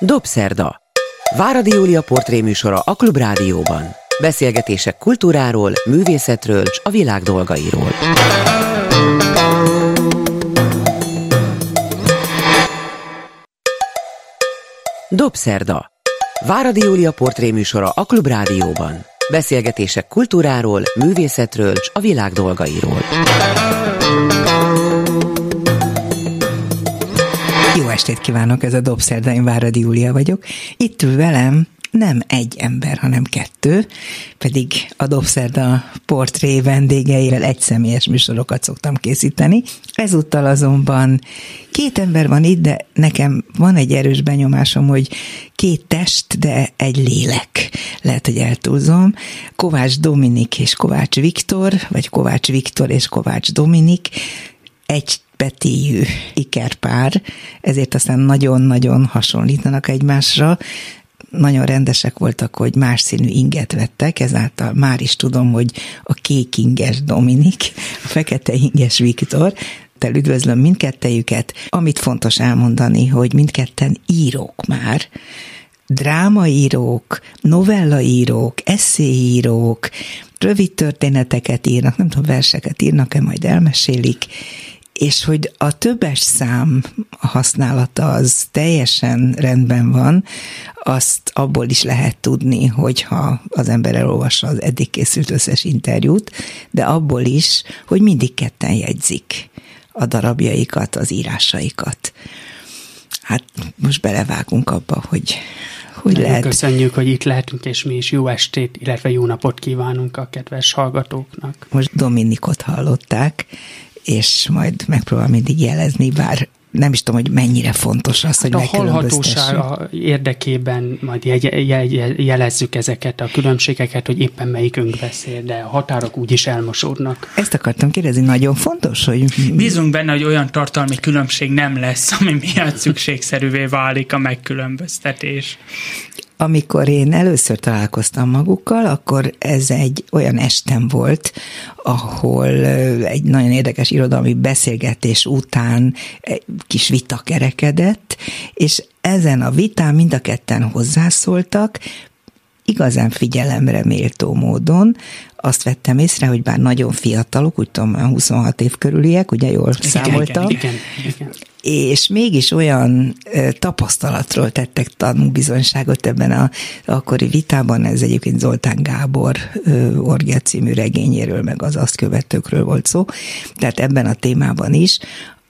Dobszerda. Váradi Júlia portréműsora a Klubrádióban. Beszélgetések kultúráról, művészetről és a világ dolgairól. Dobszerda. Váradi Júlia portréműsora a Klubrádióban. Beszélgetések kultúráról, művészetről és a világ dolgairól. Jó estét kívánok, ez a Dobszerda, én Váradi Júlia vagyok. Itt ül velem nem egy ember, hanem kettő, pedig a Dobszerda portré vendégeivel egy személyes műsorokat szoktam készíteni. Ezúttal azonban két ember van itt, de nekem van egy erős benyomásom, hogy két test, de egy lélek. Lehet, hogy eltúlzom. Kovács Dominik és Kovács Viktor, vagy Kovács Viktor és Kovács Dominik egy betéjű ikerpár, ezért aztán nagyon-nagyon hasonlítanak egymásra, nagyon rendesek voltak, hogy más színű inget vettek, ezáltal már is tudom, hogy a kék inges Dominik, a fekete inges Viktor, te üdvözlöm mindkettejüket. Amit fontos elmondani, hogy mindketten írók már, drámaírók, novellaírók, eszéírók, rövid történeteket írnak, nem tudom, verseket írnak-e, majd elmesélik, és hogy a többes szám használata az teljesen rendben van, azt abból is lehet tudni, hogyha az ember elolvassa az eddig készült összes interjút, de abból is, hogy mindig ketten jegyzik a darabjaikat, az írásaikat. Hát most belevágunk abba, hogy hogy Nagyon lehet. Köszönjük, hogy itt lehetünk, és mi is jó estét, illetve jó napot kívánunk a kedves hallgatóknak. Most Dominikot hallották, és majd megpróbál mindig jelezni, bár nem is tudom, hogy mennyire fontos az, hogy hát a hallhatóság érdekében majd jelezzük ezeket a különbségeket, hogy éppen melyikünk beszél, de a határok úgyis elmosódnak. Ezt akartam kérdezni, nagyon fontos, hogy... Bízunk benne, hogy olyan tartalmi különbség nem lesz, ami miatt szükségszerűvé válik a megkülönböztetés. Amikor én először találkoztam magukkal, akkor ez egy olyan estem volt, ahol egy nagyon érdekes irodalmi beszélgetés után kis vita kerekedett, és ezen a vitán mind a ketten hozzászóltak, igazán figyelemre méltó módon, azt vettem észre, hogy bár nagyon fiatalok, úgy tudom, 26 év körüliek, ugye jól igen, számoltam, igen, igen, igen. és mégis olyan tapasztalatról tettek tanúbizonyságot ebben a akkori vitában, ez egyébként Zoltán Gábor Orgia című regényéről, meg az azt követőkről volt szó, tehát ebben a témában is,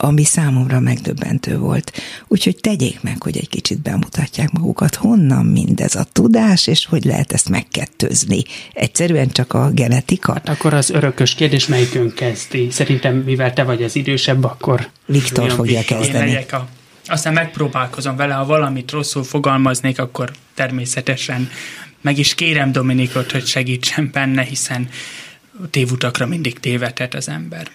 ami számomra megdöbbentő volt. Úgyhogy tegyék meg, hogy egy kicsit bemutatják magukat, honnan mindez a tudás, és hogy lehet ezt megkettőzni. Egyszerűen csak a genetika? Hát akkor az örökös kérdés melyikön kezdi? Szerintem, mivel te vagy az idősebb, akkor... Viktor fogja kezdeni. Én a aztán megpróbálkozom vele, ha valamit rosszul fogalmaznék, akkor természetesen meg is kérem Dominikot, hogy segítsen benne, hiszen tévutakra mindig tévedhet az ember.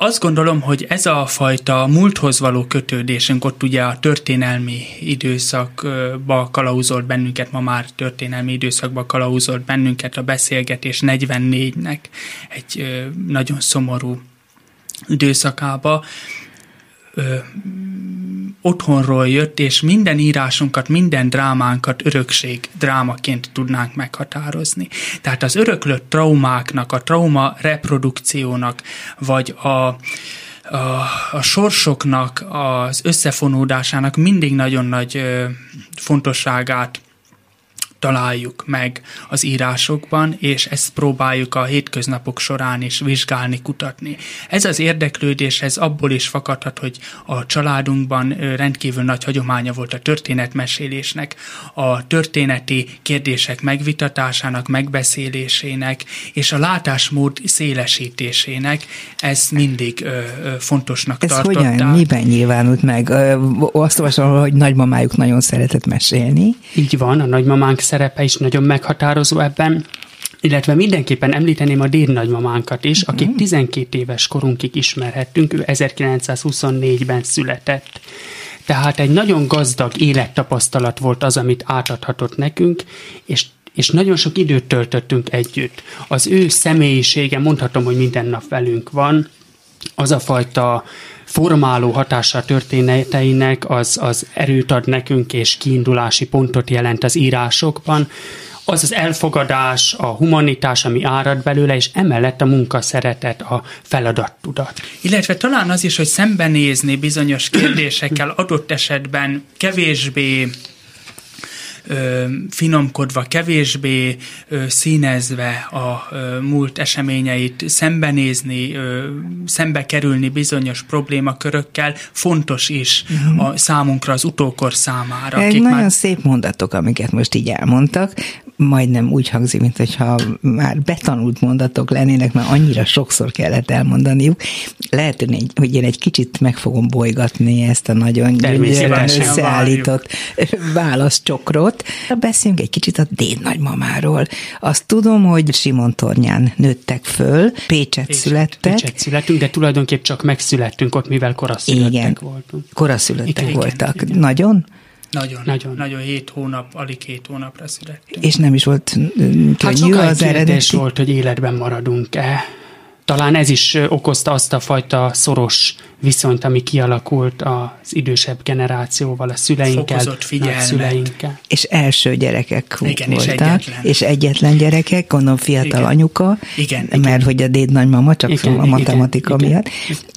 Azt gondolom, hogy ez a fajta múlthoz való kötődésünk, ott ugye a történelmi időszakba kalauzolt bennünket, ma már történelmi időszakba kalauzolt bennünket a beszélgetés 44-nek egy nagyon szomorú időszakába, otthonról jött, és minden írásunkat, minden drámánkat örökség drámaként tudnánk meghatározni. Tehát az öröklött traumáknak, a trauma reprodukciónak, vagy a, a, a sorsoknak az összefonódásának mindig nagyon nagy ö, fontosságát találjuk meg az írásokban, és ezt próbáljuk a hétköznapok során is vizsgálni, kutatni. Ez az érdeklődés, ez abból is fakadhat, hogy a családunkban rendkívül nagy hagyománya volt a történetmesélésnek, a történeti kérdések megvitatásának, megbeszélésének, és a látásmód szélesítésének, ez mindig ö, ö, fontosnak ez tartották. Ez hogyan, miben nyilvánult meg? Azt olvasom, hogy nagymamájuk nagyon szeretett mesélni. Így van, a nagymamánk szerepe is nagyon meghatározó ebben, illetve mindenképpen említeném a dédnagymamánkat is, akit 12 mhm. éves korunkig ismerhettünk, ő 1924-ben született. Tehát egy nagyon gazdag élettapasztalat volt az, amit átadhatott nekünk, és és nagyon sok időt töltöttünk együtt. Az ő személyisége, mondhatom, hogy minden nap velünk van, az a fajta formáló hatása történeteinek az, az erőt ad nekünk, és kiindulási pontot jelent az írásokban, az az elfogadás, a humanitás, ami árad belőle, és emellett a munkaszeretet, a feladattudat. Illetve talán az is, hogy szembenézni bizonyos kérdésekkel adott esetben kevésbé ö, finomkodva, kevésbé ö, színezve a ö, múlt eseményeit, szembenézni, ö, szembe kerülni bizonyos problémakörökkel, fontos is uh-huh. a számunkra, az utókor számára. Egy nagyon már... szép mondatok, amiket most így elmondtak, majdnem úgy hangzik, mint hogyha már betanult mondatok lennének, mert annyira sokszor kellett elmondaniuk. Lehet, hogy én egy kicsit meg fogom bolygatni ezt a nagyon gyönyörűen összeállított válaszcsokrot. Beszéljünk egy kicsit a déd nagymamáról. Azt tudom, hogy Simon Tornyán nőttek föl, Pécset Pécset születtek. Pécset születtünk, de tulajdonképp csak megszülettünk ott, mivel koraszülöttek igen, voltunk. Koraszülöttek igen, voltak. Igen, igen. Nagyon? Nagyon, nagyon. Nagyon hét hónap, alig hét hónapra születtünk. És nem is volt hát könnyű hát az eredeti? volt, hogy életben maradunk-e. Talán ez is okozta azt a fajta szoros viszonyt, ami kialakult az idősebb generációval, a szüleinkkel, a szüleinkkel. És első gyerekek Igen, voltak, és egyetlen. és egyetlen gyerekek, gondolom fiatal igen. anyuka, igen, mert igen. hogy a déd nagymama, csak igen, a matematika igen, miatt.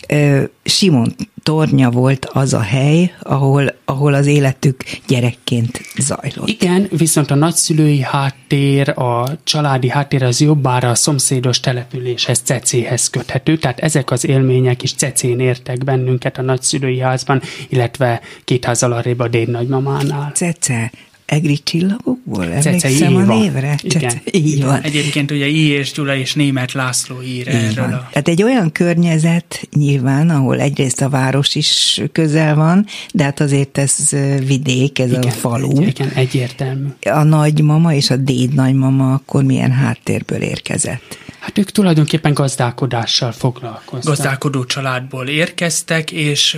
Igen. Simon tornya volt az a hely, ahol, ahol az életük gyerekként zajlott. Igen, viszont a nagyszülői háttér, a családi háttér az jobbára a szomszédos településhez, Cecéhez köthető, tehát ezek az élmények is Cecén értek bennünket a nagyszülői házban, illetve két házal arrébb a déd nagymamánál. Cece, egri csillagokból? Emlékszem a névre? Igen. így van. Egyébként ugye I. és Gyula és német László ír így erről. Van. A... Tehát egy olyan környezet nyilván, ahol egyrészt a város is közel van, de hát azért ez vidék, ez igen, a falu. Egy, igen, egyértelmű. A nagymama és a déd nagymama akkor milyen háttérből érkezett? Hát ők tulajdonképpen gazdálkodással foglalkoztak. Gazdálkodó családból érkeztek, és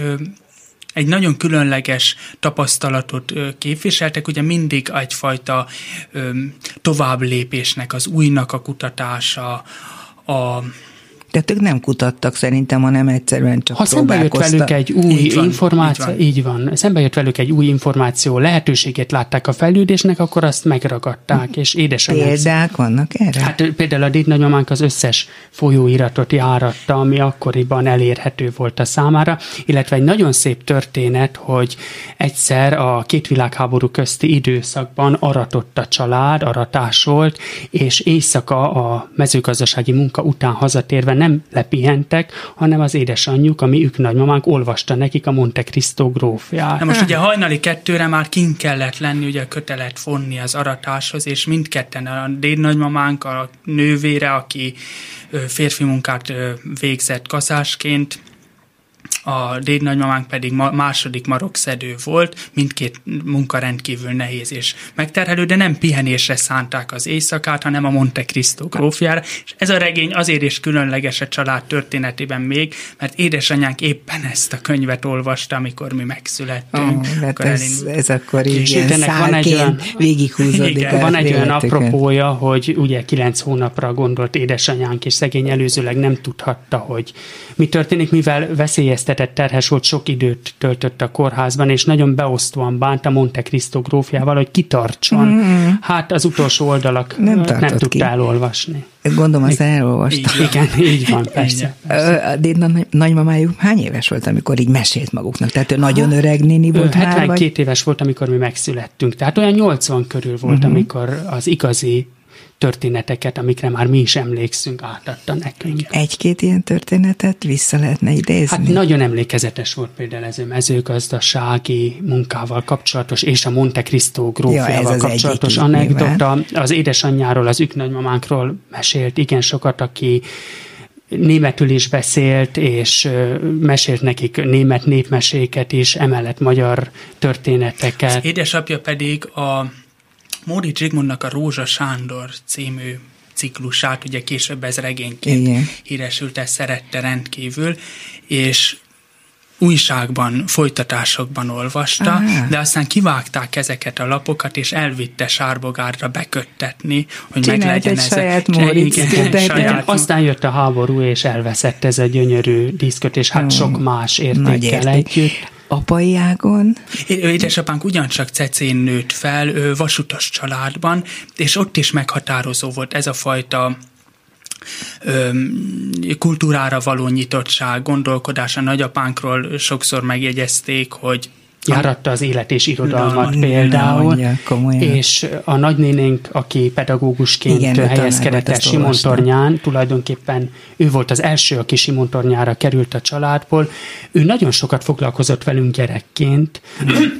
egy nagyon különleges tapasztalatot képviseltek, ugye mindig egyfajta továbblépésnek, az újnak a kutatása, a tehát ők nem kutattak szerintem, hanem egyszerűen csak Ha szembe jött velük egy új így van, információ, így van. így van, szembe jött velük egy új információ, lehetőségét látták a fejlődésnek, akkor azt megragadták, és édesanyák. Példák vannak erre? Hát például a dédnagyománk az összes folyóiratot járatta, ami akkoriban elérhető volt a számára, illetve egy nagyon szép történet, hogy egyszer a két világháború közti időszakban aratott a család, aratás volt, és éjszaka a mezőgazdasági munka után hazatérve nem lepihentek, hanem az édesanyjuk, ami ők nagymamánk olvasta nekik a Monte Cristo grófját. Na most ugye hajnali kettőre már kint kellett lenni, ugye kötelet fonni az aratáshoz, és mindketten a dédnagymamánk, a nővére, aki férfi munkát végzett kaszásként, a dédnagymamánk pedig ma, második marokszedő volt, mindkét munka rendkívül nehéz és megterhelő, de nem pihenésre szánták az éjszakát, hanem a Monte Cristo grófjára, és ez a regény azért is különleges a család történetében még, mert édesanyánk éppen ezt a könyvet olvasta, amikor mi megszülettünk. Oh, akkor ez, ez akkor így ilyen van egy olyan, végighúzódik. Igen, van egy olyan apropója, hogy ugye kilenc hónapra gondolt édesanyánk, és szegény előzőleg nem tudhatta, hogy mi történik, mivel veszélyeztet megterheltetett, terhes volt, sok időt töltött a kórházban, és nagyon beosztóan bánta Monte Cristo grófjával, hogy kitartson. Mm. Hát az utolsó oldalak nem, nem tudta elolvasni. Gondolom, azt elolvasta. Igen, így van, persze. persze. A nagymamájuk hány éves volt, amikor így mesélt maguknak? Tehát ő nagyon öreg néni volt 72 már, vagy? éves volt, amikor mi megszülettünk. Tehát olyan 80 körül volt, uh-huh. amikor az igazi történeteket, amikre már mi is emlékszünk, átadta nekünk. Egy-két ilyen történetet vissza lehetne idézni? Hát nagyon emlékezetes volt például ez a mezőgazdasági munkával kapcsolatos, és a Monte Cristo grófjával ja, kapcsolatos anekdota. Az édesanyjáról, az üknagymamánkról mesélt igen sokat, aki németül is beszélt, és mesélt nekik német népmeséket is, emellett magyar történeteket. Az édesapja pedig a Móri Zsigmondnak a Rózsa Sándor című ciklusát, ugye később ez regényként Igen. híresült, ezt szerette rendkívül, és újságban, folytatásokban olvasta, Á. de aztán kivágták ezeket a lapokat, és elvitte Sárbogárra beköttetni, hogy Csinált meglegyen egy ez saját Móricz saját aztán jött a háború, és elveszett ez a gyönyörű diszköt, és hát sok más értékkel érték. együtt. Apai ágon Édesapánk ugyancsak Cecén nőtt fel, vasutas családban, és ott is meghatározó volt ez a fajta kultúrára való nyitottság, gondolkodás. A nagyapánkról sokszor megjegyezték, hogy Járatta az élet és irodalmat Irodalmat. például, mondja, komolyan. és a nagynénénk, aki pedagógusként Igen, helyezkedett el. Simontornyán, tulajdonképpen ő volt az első, aki Simontornyára került a családból. Ő nagyon sokat foglalkozott velünk gyerekként,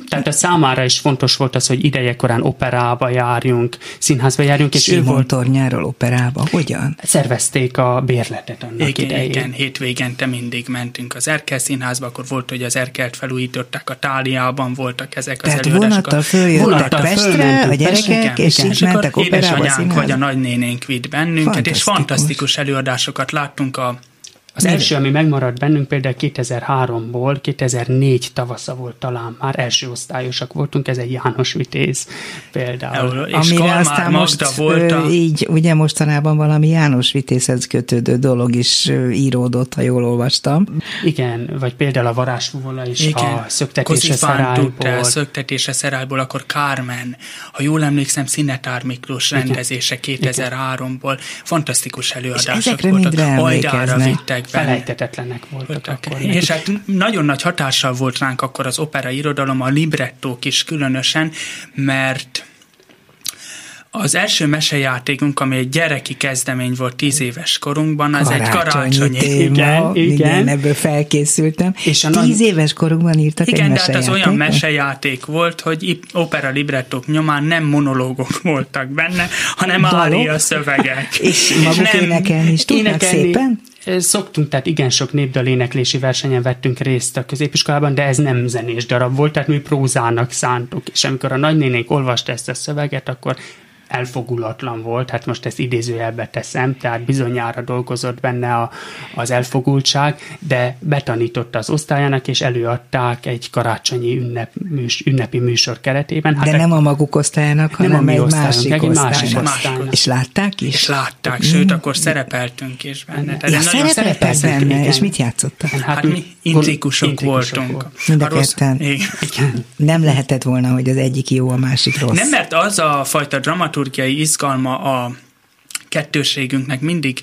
tehát a számára is fontos volt az, hogy idejekorán operába járjunk, színházba járjunk, és ő Simon volt, tornyáról operába. Hogyan? szervezték a bérletet annak igen, idején. igen, hétvégente mindig mentünk az Erkel színházba, akkor volt, hogy az Erkelt felújították, a Táliában voltak ezek az Tehát előadások. vonattal följöttek Vonattal Pestre, a gyerekek, és így mentek operába, édesanyánk vagy a nagynénénk vitt bennünket, és Fantasztikus. előadásosokat láttunk a Az első, ami megmaradt bennünk például 2003-ból, 2004 tavasza volt talán már, első osztályosak voltunk, ez egy János Vitéz például. és Amire Kalmár aztán Magda most volt a... így, ugye mostanában valami János Vitézhez kötődő dolog is íródott, ha jól olvastam. Igen, vagy például a varázsfúvola is Igen. a szöktetése szerályból. szöktetése szerályból, akkor Carmen, ha jól emlékszem, Szinetár Miklós rendezése 2003-ból, fantasztikus előadások ezekre voltak. Hajdára vittek benne. Felejtetetlenek voltak, akkor. És hát nagyon nagy hatással volt ránk akkor az opera irodalom, a librettók is különösen, mert az első mesejátékunk, ami egy gyereki kezdemény volt tíz éves korunkban, az egy karácsonyi. téma. Igen, igen, igen. ebből felkészültem. És a a nagy- Tíz éves korunkban írtak Igen, egy de hát az olyan mesejáték volt, hogy opera librettók nyomán nem monológok voltak benne, hanem Dalok? ária szövegek. És maguk énekelni is tudnak szépen? Ö, Szoktunk, tehát igen sok népdaléneklési versenyen vettünk részt a középiskolában, de ez nem zenés darab volt, tehát mi prózának szántuk, és amikor a nagynénénk olvasta ezt a szöveget, akkor elfogulatlan volt, hát most ezt idézőjelbe teszem, tehát bizonyára dolgozott benne a, az elfogultság, de betanította az osztályának, és előadták egy karácsonyi ünnep, műs, ünnepi műsor keretében. Hát De nem a maguk osztályának, nem a hanem mi egy osztályunk, másik egy másik osztálynak. osztálynak. És látták is? És látták, sőt, akkor szerepeltünk is benne. Tehát Ja, szerepeltek szerepeltünk, benne, igen. és mit játszottak? Hát mi intrikusok, intrikusok voltunk. volt. Mind a ketten. Igen. Nem lehetett volna, hogy az egyik jó, a másik rossz. Nem, mert az a fajta dramaturgiai izgalma a kettőségünknek mindig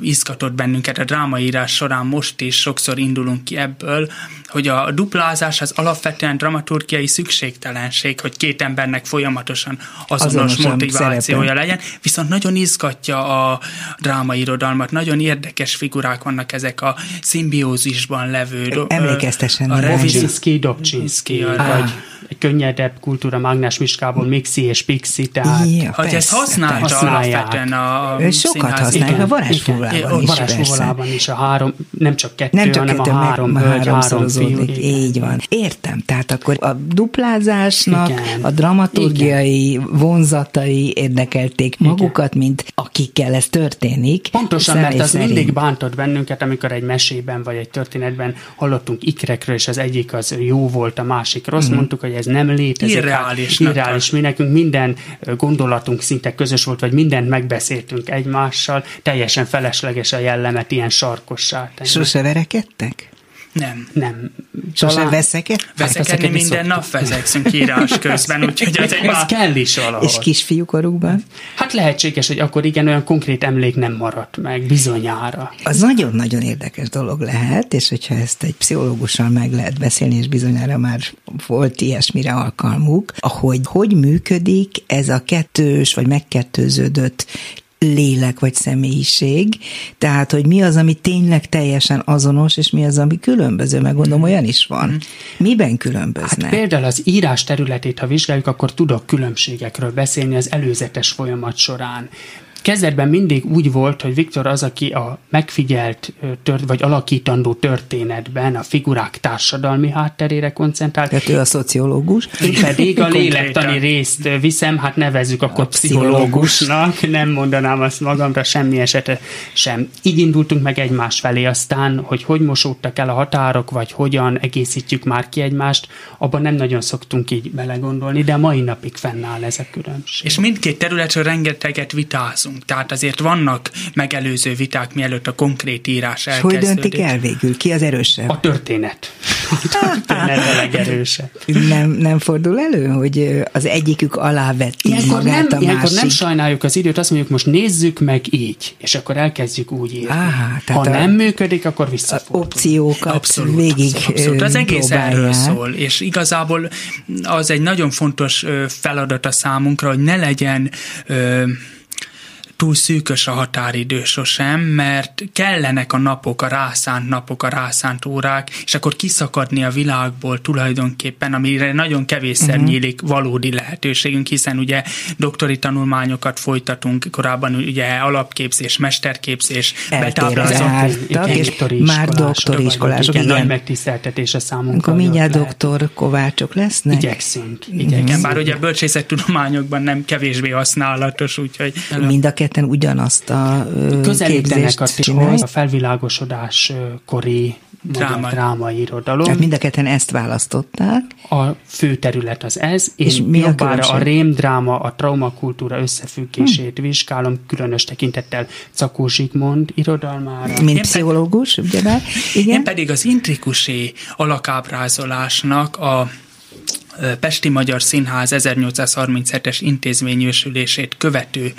izgatott bennünket a drámaírás során, most is sokszor indulunk ki ebből, hogy a duplázás az alapvetően dramaturgiai szükségtelenség, hogy két embernek folyamatosan azonos Azonosan motivációja szerepel. legyen, viszont nagyon izgatja a drámairodalmat, nagyon érdekes figurák vannak ezek a szimbiózisban levő. Emlékeztessen a rá. revizi- Brzezinski, Dobcsinski, vagy egy könnyedebb kultúra Mágnás Miskából Mixi és Pixi, tehát Ja, Hogy ezt persze, használta persze. Használják. alapvetően a Ő sokat használják, a varázsfúvolában is, is a három, nem csak kettő, Nem csak hanem kettő, a három hölgy, három fiú. Háromszorozódik. igen. Így van. Értem. Tehát akkor a duplázásnak Igen. a dramaturgiai vonzatai érdekelték magukat, mint akikkel ez történik. Pontosan, mert az szerint. mindig bántott bennünket, amikor egy mesében vagy egy történetben hallottunk ikrekről, és az egyik az jó volt, a másik rossz, mondtuk, hogy ez nem létezik. Irreálisnak Hát, irreális. Mi nekünk minden gondolatunk szinte közös volt, vagy mindent megbeszéltünk egymással, teljesen felesleges a jellemet ilyen sarkossá tenni. Sose verekedtek? Nem. Nem. Sose Talán- veszekedtek? Veszekedni veszekedni minden szoktunk. nap vezekszünk írás közben, úgyhogy ez egy Ez már... kell is valahol. És kisfiúkorukban? Hát lehetséges, hogy akkor igen, olyan konkrét emlék nem maradt meg, bizonyára. Az nagyon-nagyon érdekes dolog lehet, és hogyha ezt egy pszichológussal meg lehet beszélni, és bizonyára már volt ilyesmire alkalmuk, hogy hogy működik ez a kettős vagy megkettőződött lélek vagy személyiség, tehát, hogy mi az, ami tényleg teljesen azonos, és mi az, ami különböző, meg gondolom, olyan is van. Miben Hát különböznek? például az írás területét, ha vizsgáljuk, akkor tudok különbségekről beszélni az előzetes folyamat során. Kezdetben mindig úgy volt, hogy Viktor az, aki a megfigyelt tört, vagy alakítandó történetben a figurák társadalmi hátterére koncentrált. Tehát ő a szociológus. Én pedig a lélektani részt viszem, hát nevezzük akkor a pszichológusnak, nem mondanám azt magamra semmi esetre sem. Így indultunk meg egymás felé, aztán, hogy hogy mosódtak el a határok, vagy hogyan egészítjük már ki egymást, abban nem nagyon szoktunk így belegondolni, de a mai napig fennáll ez a különbség. És mindkét területről rengeteget vitázunk, tehát azért vannak megelőző viták, mielőtt a konkrét írás elkezdődik. És hogy döntik el végül? Ki az erősebb? A történet. A történet a legerősebb. Nem, nem fordul elő, hogy az egyikük alávetti ilyenkor magát nem, a ilyenkor másik? nem sajnáljuk az időt, azt mondjuk, most nézzük meg így, és akkor elkezdjük úgy írni. Áhá, ha tehát a- nem működik, akkor A visszafordul. opciókat Abszolút, végig abszolút. Az ö, egész erről szól, és igazából az egy nagyon fontos feladat a számunkra, hogy ne legyen ö, túl szűkös a határidő sosem, mert kellenek a napok, a rászánt napok, a rászánt órák, és akkor kiszakadni a világból tulajdonképpen, amire nagyon kevésszer uh-huh. nyílik valódi lehetőségünk, hiszen ugye doktori tanulmányokat folytatunk, korábban ugye alapképzés, mesterképzés, Igen, és doktori már doktori iskolások, igen, igen. nagy megtiszteltetés a számunkra. Akkor mindjárt doktor Kovácsok lesznek? Igyekszünk. Igyekszünk. Igen, bár ugye a bölcsészettudományokban nem kevésbé használatos, úgyhogy Mind a ketten ugyanazt a közelítenek képzést a, csinálják. a felvilágosodás kori Dráma. dráma. irodalom. Tehát mind a ketten ezt választották. A fő terület az ez, én És mi a jobbára a, különbség? rémdráma, a traumakultúra összefüggését hm. vizsgálom, különös tekintettel Cakó Zsigmond irodalmára. Mint Én pszichológus, ugyebár. Én Igen. pedig az intrikusé alakábrázolásnak a Pesti Magyar Színház 1837-es intézményősülését követő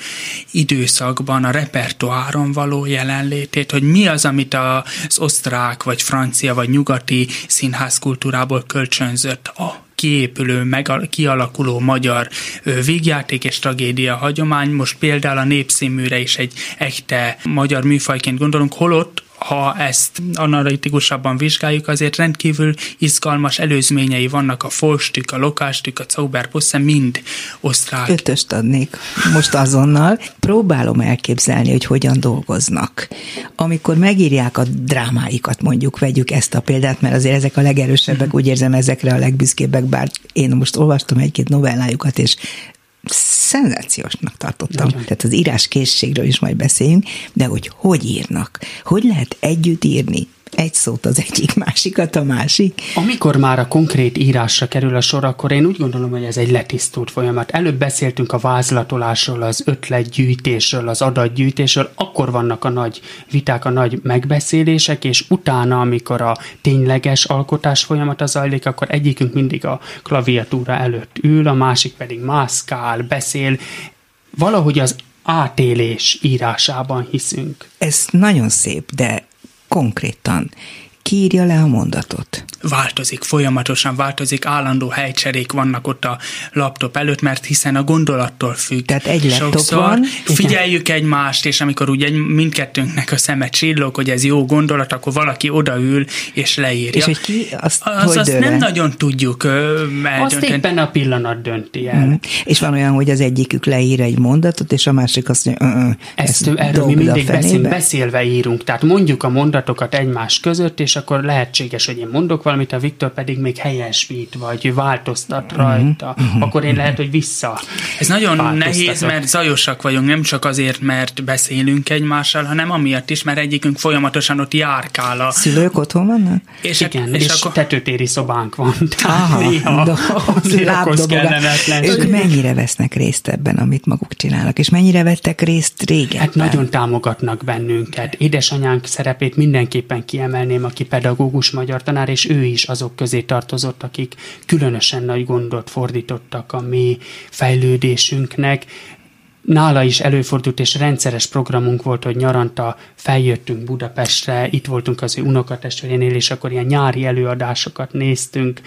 időszakban a repertoáron való jelenlétét, hogy mi az, amit az osztrák, vagy francia, vagy nyugati színházkultúrából kölcsönzött a kiépülő, meg kialakuló magyar ö, vígjáték és tragédia hagyomány. Most például a népszínműre is egy echte magyar műfajként gondolunk, holott ha ezt analitikusabban vizsgáljuk, azért rendkívül izgalmas előzményei vannak a Folstük, a Lokálstük, a Zauberbusse, mind osztrák. Ötöst adnék most azonnal. Próbálom elképzelni, hogy hogyan dolgoznak. Amikor megírják a drámáikat, mondjuk vegyük ezt a példát, mert azért ezek a legerősebbek, úgy érzem ezekre a legbüszkébbek, bár én most olvastam egy-két novellájukat, és szenzációsnak tartottam. Nagyon. Tehát az írás készségről is majd beszéljünk, de hogy hogy írnak? Hogy lehet együtt írni? Egy szót az egyik, másikat a másik. Amikor már a konkrét írásra kerül a sor, akkor én úgy gondolom, hogy ez egy letisztult folyamat. Előbb beszéltünk a vázlatolásról, az ötletgyűjtésről, az adatgyűjtésről, akkor vannak a nagy viták, a nagy megbeszélések, és utána, amikor a tényleges alkotás folyamata zajlik, akkor egyikünk mindig a klaviatúra előtt ül, a másik pedig mászkál, beszél. Valahogy az átélés írásában hiszünk. Ez nagyon szép, de konkrétan kiírja le a mondatot. Változik, folyamatosan változik, állandó helycserék vannak ott a laptop előtt, mert hiszen a gondolattól függ. Tehát egy laptop Sokszor van, figyeljük egymást, és amikor ugye mindkettőnknek a szeme csillog, hogy ez jó gondolat, akkor valaki odaül és leírja. És hogy ki azt az, hogy azt nem nagyon tudjuk ö, Azt eldönteni. éppen a pillanat dönti el. Mhm. És van olyan, hogy az egyikük leír egy mondatot, és a másik azt mondja, "Ö, ö, Ezt, ezt erről mi mindig beszélünk, fenébe." beszélve írunk. Tehát mondjuk a mondatokat egymás között, és akkor lehetséges, hogy én mondok valamit, a Viktor pedig még helyesbít, vagy változtat Mhm. rajta. Akkor én lehet, hogy vissza. Ez nagyon nehéz, mert zajosak vagyunk, nem csak azért, mert beszélünk egymással, hanem amiatt is, mert egyikünk folyamatosan ott járkál a... Szülők otthon vannak? És, Igen, és, és akkor tetőtéri szobánk van. Aha, néha do- lábdobogás. kellemetlenség. Ők mennyire vesznek részt ebben, amit maguk csinálnak, és mennyire vettek részt régen? Hát nagyon támogatnak bennünket. Édesanyánk szerepét mindenképpen kiemelném, aki pedagógus magyar tanár, és ő is azok közé tartozott, akik különösen nagy gondot fordítottak a mi fejlődésünknek. Nála is előfordult, és rendszeres programunk volt, hogy nyaranta feljöttünk Budapestre, itt voltunk az ő unokatestvérénél, és akkor ilyen nyári előadásokat néztünk,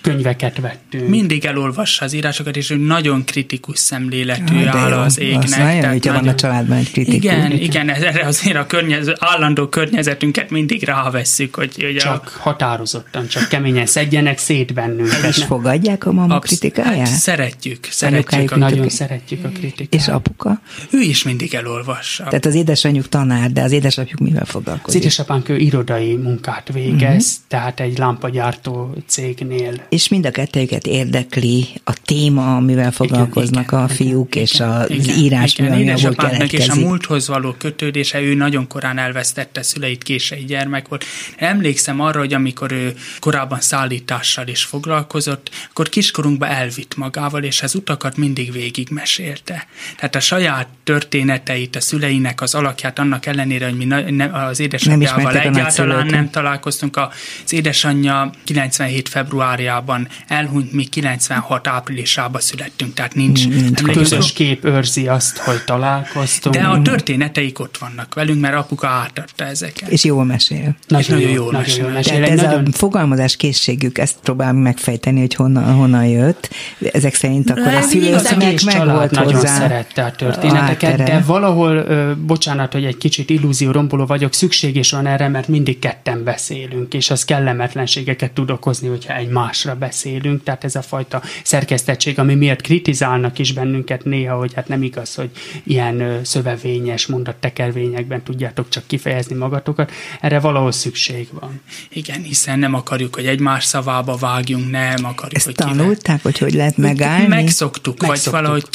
könyveket vettünk. mindig elolvassa az írásokat, és ő nagyon kritikus szemléletű Ah, áll jó. az égnek. Az nagyon, tehát hogyha van a családban egy kritikus. Igen, igen, ez- erre azért a környezet, állandó környezetünket mindig rávesszük, hogy, hogy Csak határozottan, csak keményen szedjenek szét bennünket. És fogadják a mama Absz- kritikáját? Hát szeretjük, szeretjük a Nagyon szeretjük a kritikát. Kritikál. És apuka? Ő is mindig elolvassa. Tehát az édesanyjuk tanár, de az édesapjuk mivel Az foglalkozik? édesapánk ő irodai munkát végez, uh-huh. tehát egy lámpagyártó cégnél. És mind a kettőjüket érdekli a téma, amivel foglalkoznak igen, a igen, fiúk, és igen, az igen, írásmű, igen. ami abból Édesapámnak és a keletkezik. múlthoz való kötődése, ő nagyon korán elvesztette szüleit, kései gyermek volt. Emlékszem arra, hogy amikor ő korábban szállítással is foglalkozott, akkor kiskorunkba elvitt magával, és az utakat mindig végigmesélte. Tehát a saját történeteit, a szüleinek az alakját, annak ellenére, hogy mi na- ne, az a egyáltalán nem találkoztunk. Az édesanyja 97 februárjában elhunyt, mi 96 áprilisában születtünk, tehát nincs, Nincs Közös kép őrzi azt, hogy találkoztunk. de a történeteik ott vannak velünk, mert apuka átadta ezeket. És jól mesél. és nagyon jól nagyon mesél. jól mesél. Tehát ez nagyon, a fogalmazás készségük, ezt próbálom megfejteni, hogy honnan, honnan jött. Ezek szerint akkor a az szülősznek egész meg volt nagyon hozzá. Szerette a történeteket, de valahol, ö, bocsánat, hogy egy kicsit illúzió romboló vagyok, szükség is van erre, mert mindig ketten beszélünk, és az kellemetlenségeket tud okozni, hogyha egymásra beszélünk, tehát ez a fajta szerkesztettség, ami miatt kritizálnak is bennünket néha, hogy hát nem igaz, hogy ilyen ö, szövevényes mondattekervényekben tudjátok csak kifejezni magatokat, erre valahol szükség van. Igen, hiszen nem akarjuk, hogy egymás szavába vágjunk, nem akarjuk, Ezt hogy tanulták, hogy hogy lehet megállni? Megszoktuk, vagy Megszoktuk. valahogy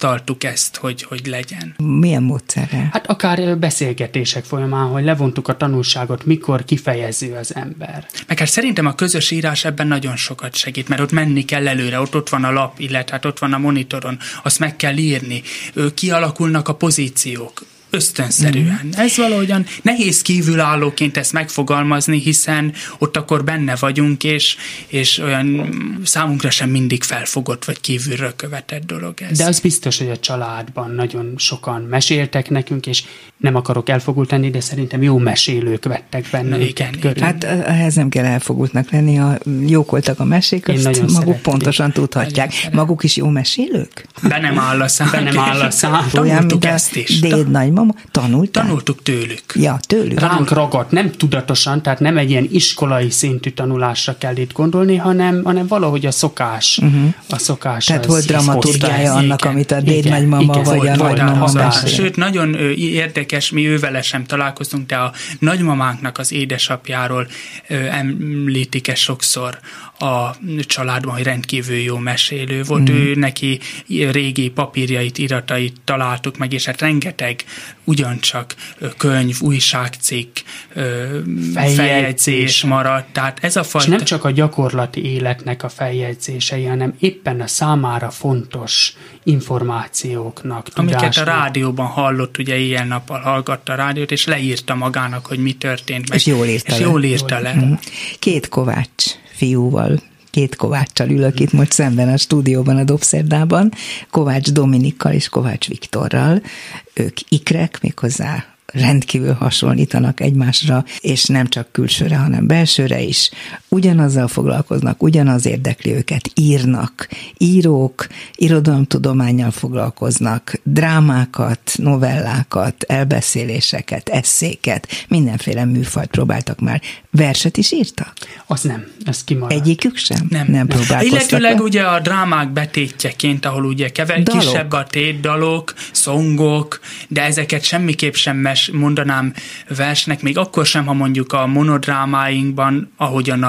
kitapasztaltuk ezt, hogy, hogy legyen. Milyen módszerrel? Hát akár beszélgetések folyamán, hogy levontuk a tanulságot, mikor kifejező az ember. Meg hát szerintem a közös írás ebben nagyon sokat segít, mert ott menni kell előre, ott, ott van a lap, illetve hát ott van a monitoron, azt meg kell írni, kialakulnak a pozíciók, ösztönszerűen. Mm. Ez valahogyan nehéz kívülállóként ezt megfogalmazni, hiszen ott akkor benne vagyunk, és, és olyan számunkra sem mindig felfogott vagy kívülről követett dolog ez. De az biztos, hogy a családban nagyon sokan meséltek nekünk, és nem akarok elfogult lenni, de szerintem jó mesélők vettek bennünket Igen, körül. Hát ehhez nem kell elfogultnak lenni, ha jók voltak a mesék, Én azt nagyon maguk szerettem. pontosan tudhatják. Maguk is jó mesélők? Be nem áll a szám. Be nem áll a szám. Olyan, mint a ezt is. Déd nagymama? Tanulták? Tanultuk tőlük. Ja, tőlük. Ránk ragadt, nem tudatosan, tehát nem egy ilyen iskolai szintű tanulásra kell itt gondolni, hanem, hanem valahogy a szokás. Uh-huh. A szokás Tehát volt dramaturgiája annak, igen, amit a déd igen, vagy volt- a volt nagymama. Sőt, nagyon érdekes, mi ővele sem találkoztunk, de a nagymamánknak az édesapjáról ö, említik ezt sokszor a családban, hogy rendkívül jó mesélő volt. Mm. Ő neki régi papírjait, iratait találtuk meg, és hát rengeteg ugyancsak könyv, újságcikk, Feljegyzés. feljegyzés maradt. Tehát ez a És fajta... nem csak a gyakorlati életnek a feljegyzései, hanem éppen a számára fontos információknak, Amiket a tudásnak. rádióban hallott, ugye ilyen-nappal hallgatta a rádiót, és leírta magának, hogy mi történt. Meg, És jól írta és le. jól írta le. Mhm. Két Kovács fiúval, két Kováccsal ülök itt most szemben a stúdióban, a Dobszerdában, Kovács Dominikkal és Kovács Viktorral. Ők ikrek, méghozzá rendkívül hasonlítanak egymásra, és nem csak külsőre, hanem belsőre is. Ugyanazzal foglalkoznak, ugyanaz érdekli őket, írnak, írók, irodalomtudományjal foglalkoznak, drámákat, novellákat, elbeszéléseket, eszéket, mindenféle műfajt próbáltak már. Verset is írtak? Az nem, ez kimaradt. Egyikük sem? Nem, nem próbálkoztak. Illetőleg le? ugye a drámák betétjeként, ahol ugye kever, Dalok. kisebb a tét, dalok, szongok, de ezeket semmiképp sem mes, mondanám versnek, még akkor sem, ha mondjuk a monodrámáinkban, ahogyan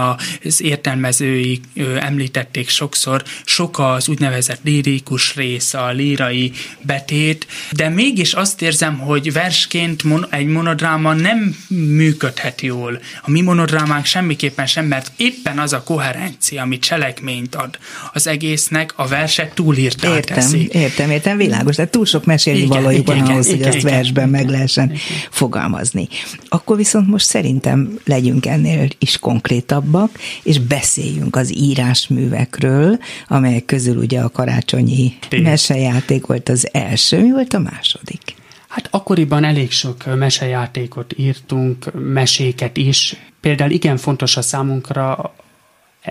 az értelmezői ö, említették sokszor, sok az úgynevezett lirikus rész, a lírai betét, de mégis azt érzem, hogy versként mon, egy monodráma nem működhet jól. A mi monodrámánk semmiképpen sem, mert éppen az a koherencia, ami cselekményt ad az egésznek, a verset túlírtá Értem, teszi. értem, értem, világos. Tehát túl sok mesélni Igen, valójuk van igen, ahhoz, igen, hogy azt igen. versben meg lehessen fogalmazni. Akkor viszont most szerintem legyünk ennél is konkrétabbak, és beszéljünk az írásművekről, amelyek közül ugye a karácsonyi mesejáték volt az első. Mi volt a második? Hát akkoriban elég sok mesejátékot írtunk, meséket is. Például igen fontos a számunkra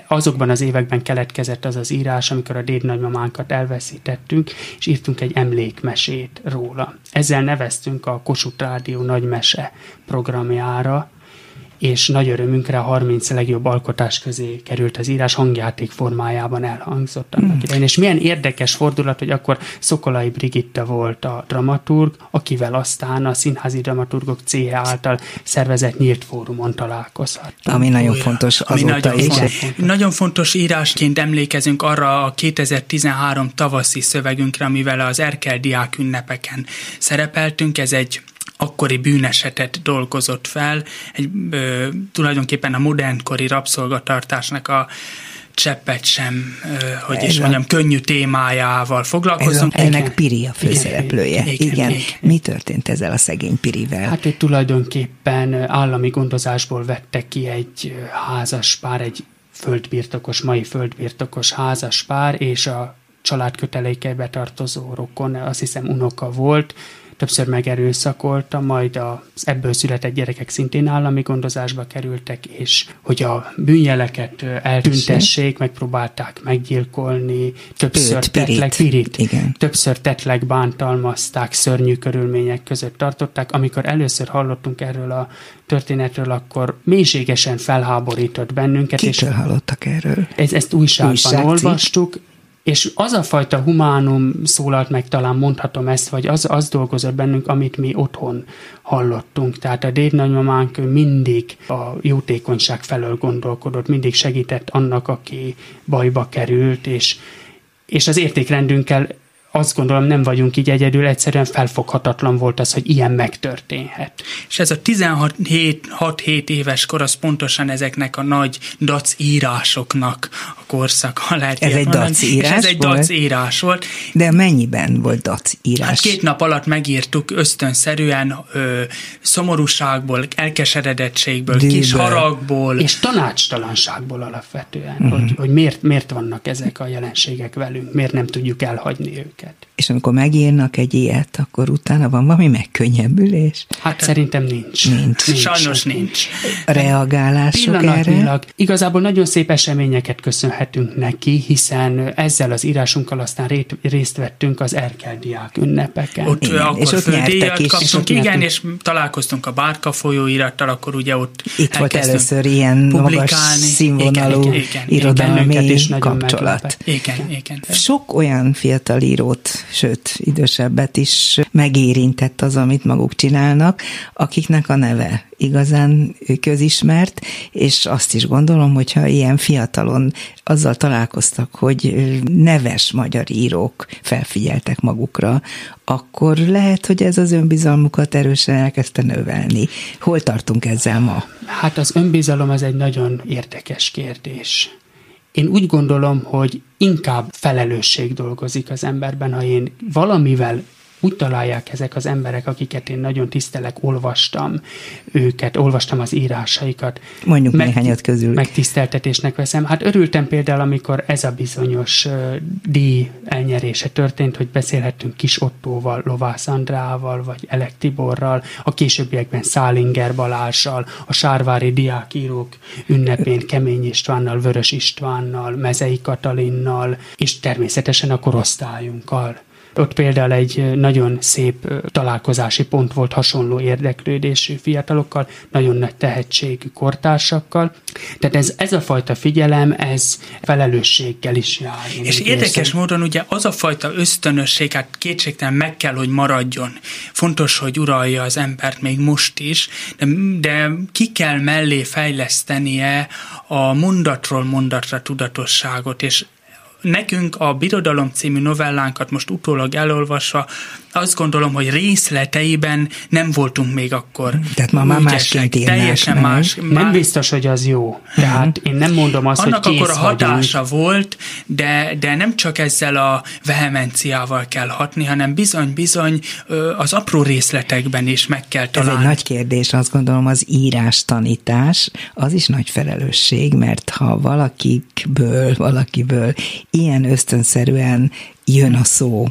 azokban az években keletkezett az az írás, amikor a dédnagymamánkat elveszítettünk, és írtunk egy emlékmesét róla. Ezzel neveztünk a Kossuth Rádió nagymese programjára, és nagy örömünkre a 30 legjobb alkotás közé került az írás hangjáték formájában elhangzott annak hmm. idején. És milyen érdekes fordulat, hogy akkor Szokolai Brigitta volt a dramaturg, akivel aztán a Színházi Dramaturgok CE által szervezett nyílt fórumon találkozhattam. Ami nagyon Olyan, fontos ami nagyon, fontos. nagyon fontos írásként emlékezünk arra a 2013 tavaszi szövegünkre, amivel az Erkel diák ünnepeken szerepeltünk. Ez egy akkori bűnesetet dolgozott fel, egy, ö, tulajdonképpen a modernkori rabszolgatartásnak a cseppet sem, hogy Ez is a... mondjam, könnyű témájával foglalkozunk. Ez a, ennek Piri a főszereplője. Igen, igen, igen. igen. Mi történt ezzel a szegény Pirivel? Hát egy tulajdonképpen állami gondozásból vettek ki egy házas pár, egy földbirtokos, mai földbirtokos házas pár, és a család kötelékeibe tartozó rokon, azt hiszem unoka volt, többször megerőszakolta, majd az ebből született gyerekek szintén állami gondozásba kerültek, és hogy a bűnjeleket eltüntessék, megpróbálták meggyilkolni, többször Őt, tetlek, pirit, igen. többször tetlek bántalmazták, szörnyű körülmények között tartották. Amikor először hallottunk erről a történetről, akkor mélységesen felháborított bennünket. Kitől és hallottak erről? Ez, ezt újságban Újságcik? olvastuk, és az a fajta humánum szólalt meg, talán mondhatom ezt, vagy az, az dolgozott bennünk, amit mi otthon hallottunk. Tehát a dédnagymamánk mindig a jótékonyság felől gondolkodott, mindig segített annak, aki bajba került, és, és az értékrendünkkel azt gondolom nem vagyunk így egyedül, egyszerűen felfoghatatlan volt az, hogy ilyen megtörténhet. És ez a 16-7 éves kor, az pontosan ezeknek a nagy dac írásoknak a korszaka lehet. Ez egy dac írás Ez egy dac írás volt. De mennyiben volt dac írás? Hát két nap alatt megírtuk ösztönszerűen ö, szomorúságból, elkeseredettségből, Dűből. kis haragból. És tanácstalanságból alapvetően, uh-huh. hogy, hogy miért, miért vannak ezek a jelenségek velünk, miért nem tudjuk elhagyni őket őket. És amikor megírnak egy ilyet, akkor utána van valami megkönnyebbülés? Hát szerintem nincs. Nincs. nincs. Sajnos nincs. Reagálások erre? Igazából nagyon szép eseményeket köszönhetünk neki, hiszen ezzel az írásunkkal aztán részt vettünk az Erkel ünnepeken. Ott igen, akkor és ott nyertek is. Kaptunk, és igen, és találkoztunk a Bárka folyóirattal, akkor ugye ott Itt volt először ilyen magas színvonalú igen, igen, irodalmi igen, is kapcsolat. Igen, igen. Sok olyan fiatal író fiatalírót, sőt, idősebbet is megérintett az, amit maguk csinálnak, akiknek a neve igazán közismert, és azt is gondolom, hogyha ilyen fiatalon azzal találkoztak, hogy neves magyar írók felfigyeltek magukra, akkor lehet, hogy ez az önbizalmukat erősen elkezdte növelni. Hol tartunk ezzel ma? Hát az önbizalom az egy nagyon érdekes kérdés. Én úgy gondolom, hogy inkább felelősség dolgozik az emberben, ha én valamivel úgy találják ezek az emberek, akiket én nagyon tisztelek, olvastam őket, olvastam az írásaikat. Mondjuk meg, néhányat közül. Megtiszteltetésnek veszem. Hát örültem például, amikor ez a bizonyos uh, díj elnyerése történt, hogy beszélhettünk Kis Ottóval, Lovász Andrával, vagy Elek Tiborral, a későbbiekben Szálinger Balással, a Sárvári Diákírók ünnepén Kemény Istvánnal, Vörös Istvánnal, Mezei Katalinnal, és természetesen a korosztályunkkal. Ott például egy nagyon szép találkozási pont volt hasonló érdeklődésű fiatalokkal, nagyon nagy tehetségű kortársakkal. Tehát ez, ez a fajta figyelem, ez felelősséggel is jár. És érdekes érzem. módon ugye az a fajta ösztönösség, hát kétségtelen meg kell, hogy maradjon. Fontos, hogy uralja az embert még most is, de, de ki kell mellé fejlesztenie a mondatról mondatra tudatosságot, és nekünk a Birodalom című novellánkat most utólag elolvasva azt gondolom, hogy részleteiben nem voltunk még akkor Tehát ma már másként írnák Teljesen meg. más. Nem biztos, hogy az jó. Tehát én nem mondom azt, Annak hogy akkor a hatása vagyunk. volt, de, de nem csak ezzel a vehemenciával kell hatni, hanem bizony-bizony az apró részletekben is meg kell találni. Ez egy nagy kérdés, azt gondolom az írás tanítás, az is nagy felelősség, mert ha valakikből, valakiből ilyen ösztönszerűen jön a szó,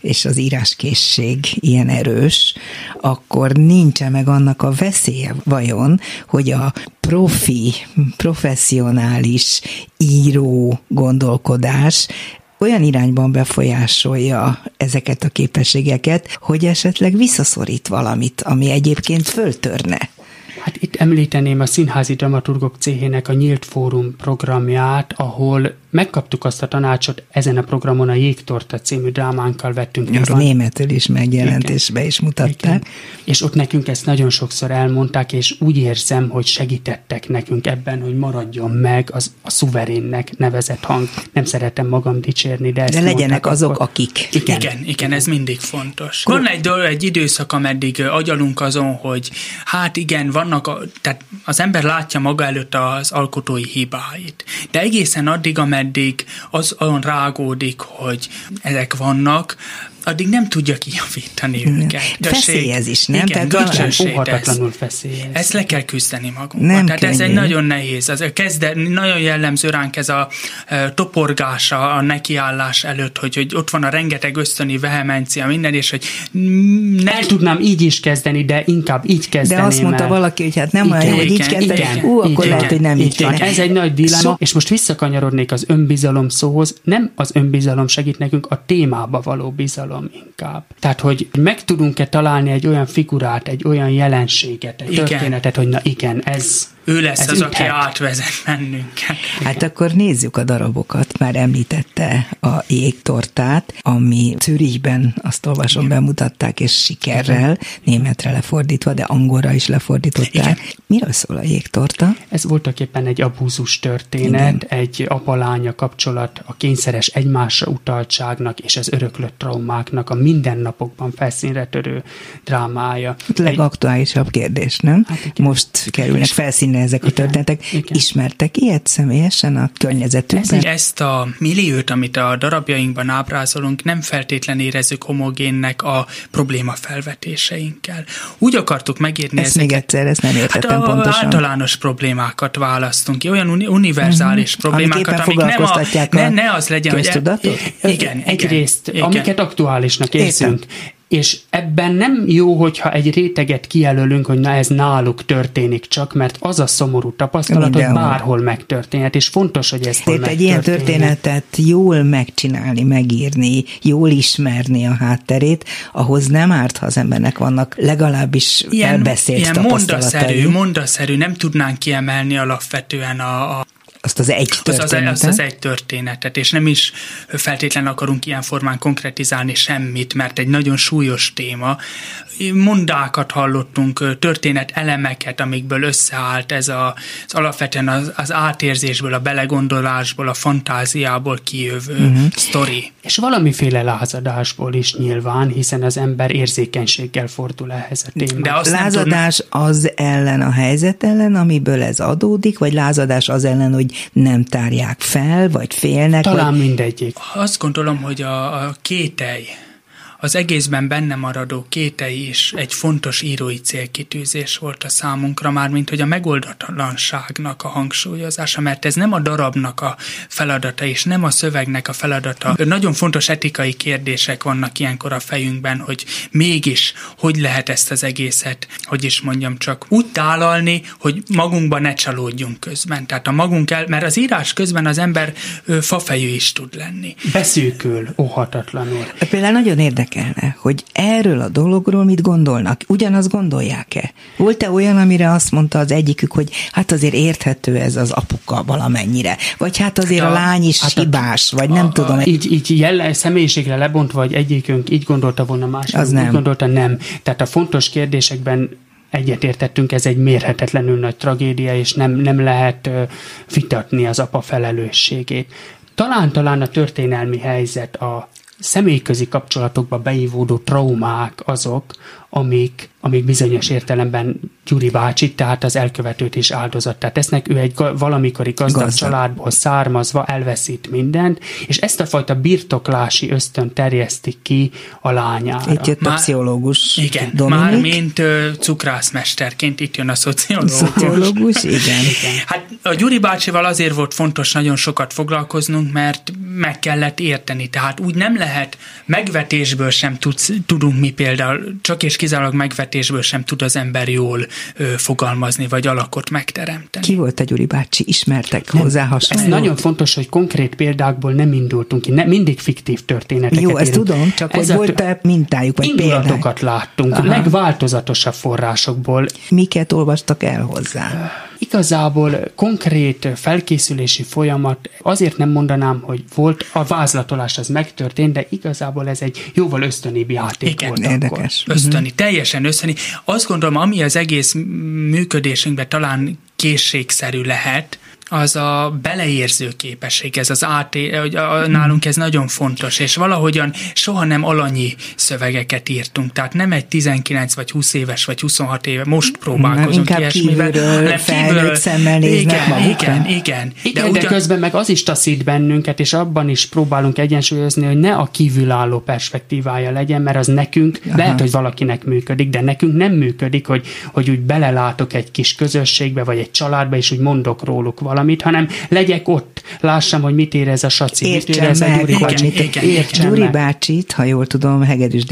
és az íráskészség ilyen erős, akkor nincsen meg annak a veszélye vajon, hogy a profi, professzionális író gondolkodás olyan irányban befolyásolja ezeket a képességeket, hogy esetleg visszaszorít valamit, ami egyébként föltörne? Hát itt említeném a Színházi Dramaturgok Céhének a Nyílt Fórum programját, ahol megkaptuk azt a tanácsot, ezen a programon a Jégtorta című drámánkkal vettünk részt. németül is megjelent, Igen. és be is mutatták. Igen. És ott nekünk ezt nagyon sokszor elmondták, és úgy érzem, hogy segítettek nekünk ebben, hogy maradjon meg az a szuverénnek nevezett hang. Nem szeretem magam dicsérni, de ezt De legyenek azok, akkor. akik. Igen. igen, igen, ez mindig fontos. Van egy, egy időszak, ameddig agyalunk azon, hogy hát igen, vannak, a, tehát az ember látja maga előtt az alkotói hibáit, de egészen addig, ameddig az olyan rágódik, hogy ezek vannak, addig nem tudja kijavítani nem. őket. Feszélyez is, nem? Igen, Tehát óhatatlanul feszélyez. Ezt le kell küzdeni magunkban. Nem Tehát könnyű. ez egy nagyon nehéz. Az kezde, nagyon jellemző ránk ez a e, toporgása a nekiállás előtt, hogy, hogy ott van a rengeteg ösztöni vehemencia, minden, és hogy ne... El tudnám így is kezdeni, de inkább így kezdeném De azt mondta el. valaki, hogy hát nem olyan, hogy így kezdeni, igen, ú, akkor igen, lehet, hogy nem így van. Ez egy nagy dilemma, szó... és most visszakanyarodnék az önbizalom szóhoz. Nem az önbizalom segít nekünk, a témába való bizalom bizalom inkább. Tehát, hogy meg tudunk-e találni egy olyan figurát, egy olyan jelenséget, egy igen. történetet, hogy na igen, ez ő lesz Ez az, üthet. aki átvezet bennünket. Hát akkor nézzük a darabokat. Már említette a jégtortát, ami Zürichben, azt olvasom, Igen. bemutatták, és sikerrel, Igen. németre lefordítva, de angolra is lefordították. Igen. Miről szól a jégtorta? Ez voltak éppen egy abúzus történet, Igen. egy apalánya kapcsolat, a kényszeres egymásra utaltságnak és az öröklött traumáknak a mindennapokban felszínre törő drámája. A legaktuálisabb kérdés, nem? Hát Most kerülnek felszínre benne ezek a történetek. Igen. Ismertek ilyet személyesen a környezetükben? Ezt a milliót, amit a darabjainkban ábrázolunk, nem feltétlen érezzük homogénnek a probléma felvetéseinkkel. Úgy akartuk megírni ezt ezeket. még egyszer, ezt nem értettem hát a, pontosan. általános problémákat választunk ki, olyan univerzális uh-huh. problémákat, amik nem, a, ne, ne az legyen, hogy... Igen, egyrészt, igen. amiket aktuálisnak érzünk. Értem és ebben nem jó, hogyha egy réteget kijelölünk, hogy na ez náluk történik csak, mert az a szomorú tapasztalat, Mindenhol. hogy bárhol megtörténhet, és fontos, hogy ez Tehát egy ilyen történetet jól megcsinálni, megírni, jól ismerni a hátterét, ahhoz nem árt, ha az embernek vannak legalábbis ilyen, elbeszélt ilyen tapasztalatai. mondaszerű, mondaszerű, nem tudnánk kiemelni alapvetően a, a azt az egy történetet. Az, az, az egy történetet, és nem is feltétlenül akarunk ilyen formán konkretizálni semmit, mert egy nagyon súlyos téma. Mondákat hallottunk, történet elemeket, amikből összeállt ez a, az alapvetően az, az átérzésből, a belegondolásból, a fantáziából kijövő uh-huh. sztori. És valamiféle lázadásból is nyilván, hiszen az ember érzékenységgel fordul ehhez a témához. De azt lázadás tudna... az ellen a helyzet ellen, amiből ez adódik, vagy lázadás az ellen, hogy nem tárják fel, vagy félnek? Talán vagy... mindegyik. Azt gondolom, hogy a, a kételj, az egészben benne maradó kétei is egy fontos írói célkitűzés volt a számunkra, már mint hogy a megoldatlanságnak a hangsúlyozása, mert ez nem a darabnak a feladata, és nem a szövegnek a feladata. Nagyon fontos etikai kérdések vannak ilyenkor a fejünkben, hogy mégis hogy lehet ezt az egészet, hogy is mondjam, csak úgy tálalni, hogy magunkban ne csalódjunk közben. Tehát a magunk el, mert az írás közben az ember fafejű is tud lenni. Beszűkül, óhatatlanul. Például nagyon érdekes érdekelne, hogy erről a dologról mit gondolnak. Ugyanazt gondolják-e? Volt-e olyan, amire azt mondta az egyikük, hogy hát azért érthető ez az apuka valamennyire, vagy hát azért a, a lány is hát hibás, a, vagy nem a, tudom. A, így, így jelle, személyiségre lebontva, vagy egyikünk így gondolta volna, másik az nem. úgy gondolta, nem. Tehát a fontos kérdésekben egyetértettünk, ez egy mérhetetlenül nagy tragédia, és nem, nem lehet vitatni az apa felelősségét. Talán-talán a történelmi helyzet, a személyközi kapcsolatokba beívódó traumák azok, amik, amik bizonyos értelemben Gyuri bácsi, tehát az elkövetőt is áldozattá tesznek. Ő egy valamikori gazdag, gazdag családból származva elveszít mindent, és ezt a fajta birtoklási ösztön terjeszti ki a lányára. Itt jött a már, pszichológus. Igen, Dominik. már mint uh, cukrászmesterként itt jön a szociológus. Szociológus, igen. igen. Hát a Gyuri bácsival azért volt fontos nagyon sokat foglalkoznunk, mert meg kellett érteni. Tehát úgy nem lehet, megvetésből sem tudsz, tudunk mi például csak és és kizárólag megvetésből sem tud az ember jól ö, fogalmazni, vagy alakot megteremteni. Ki volt a Gyuri bácsi? Ismertek nem, hozzá hasonló? Ez nagyon fontos, hogy konkrét példákból nem indultunk ki, ne, mindig fiktív történeteket Jó, ezt tudom, csak ez hogy volt-e mintájuk, vagy Indulatokat láttunk, Aha. legváltozatosabb forrásokból. Miket olvastak el hozzá? Igazából konkrét felkészülési folyamat, azért nem mondanám, hogy volt, a vázlatolás az megtörtént, de igazából ez egy jóval ösztönébb játék Igen, volt érdekes. Akkor. Ösztöni, uh-huh. teljesen ösztöni. Azt gondolom, ami az egész működésünkben talán készségszerű lehet, az a beleérző képesség, ez az át, hogy a, nálunk ez nagyon fontos, és valahogyan soha nem alanyi szövegeket írtunk, tehát nem egy 19 vagy 20 éves, vagy 26 éve, most próbálkozunk nem, ilyesmivel. Kívülről, felnőtt szemmel néznek igen, magukra. igen, igen. Igen, de, ugyan... de közben meg az is taszít bennünket, és abban is próbálunk egyensúlyozni, hogy ne a kívülálló perspektívája legyen, mert az nekünk, Aha. lehet, hogy valakinek működik, de nekünk nem működik, hogy, hogy úgy belelátok egy kis közösségbe, vagy egy családba, és úgy mondok róluk valamit valamit, hanem legyek ott, lássam, hogy mit érez a saci, Értsem mit érez meg, a Gyuri bácsi. Igen, igen, Értsem Gyuri bácsit, ha jól tudom, Hegedűs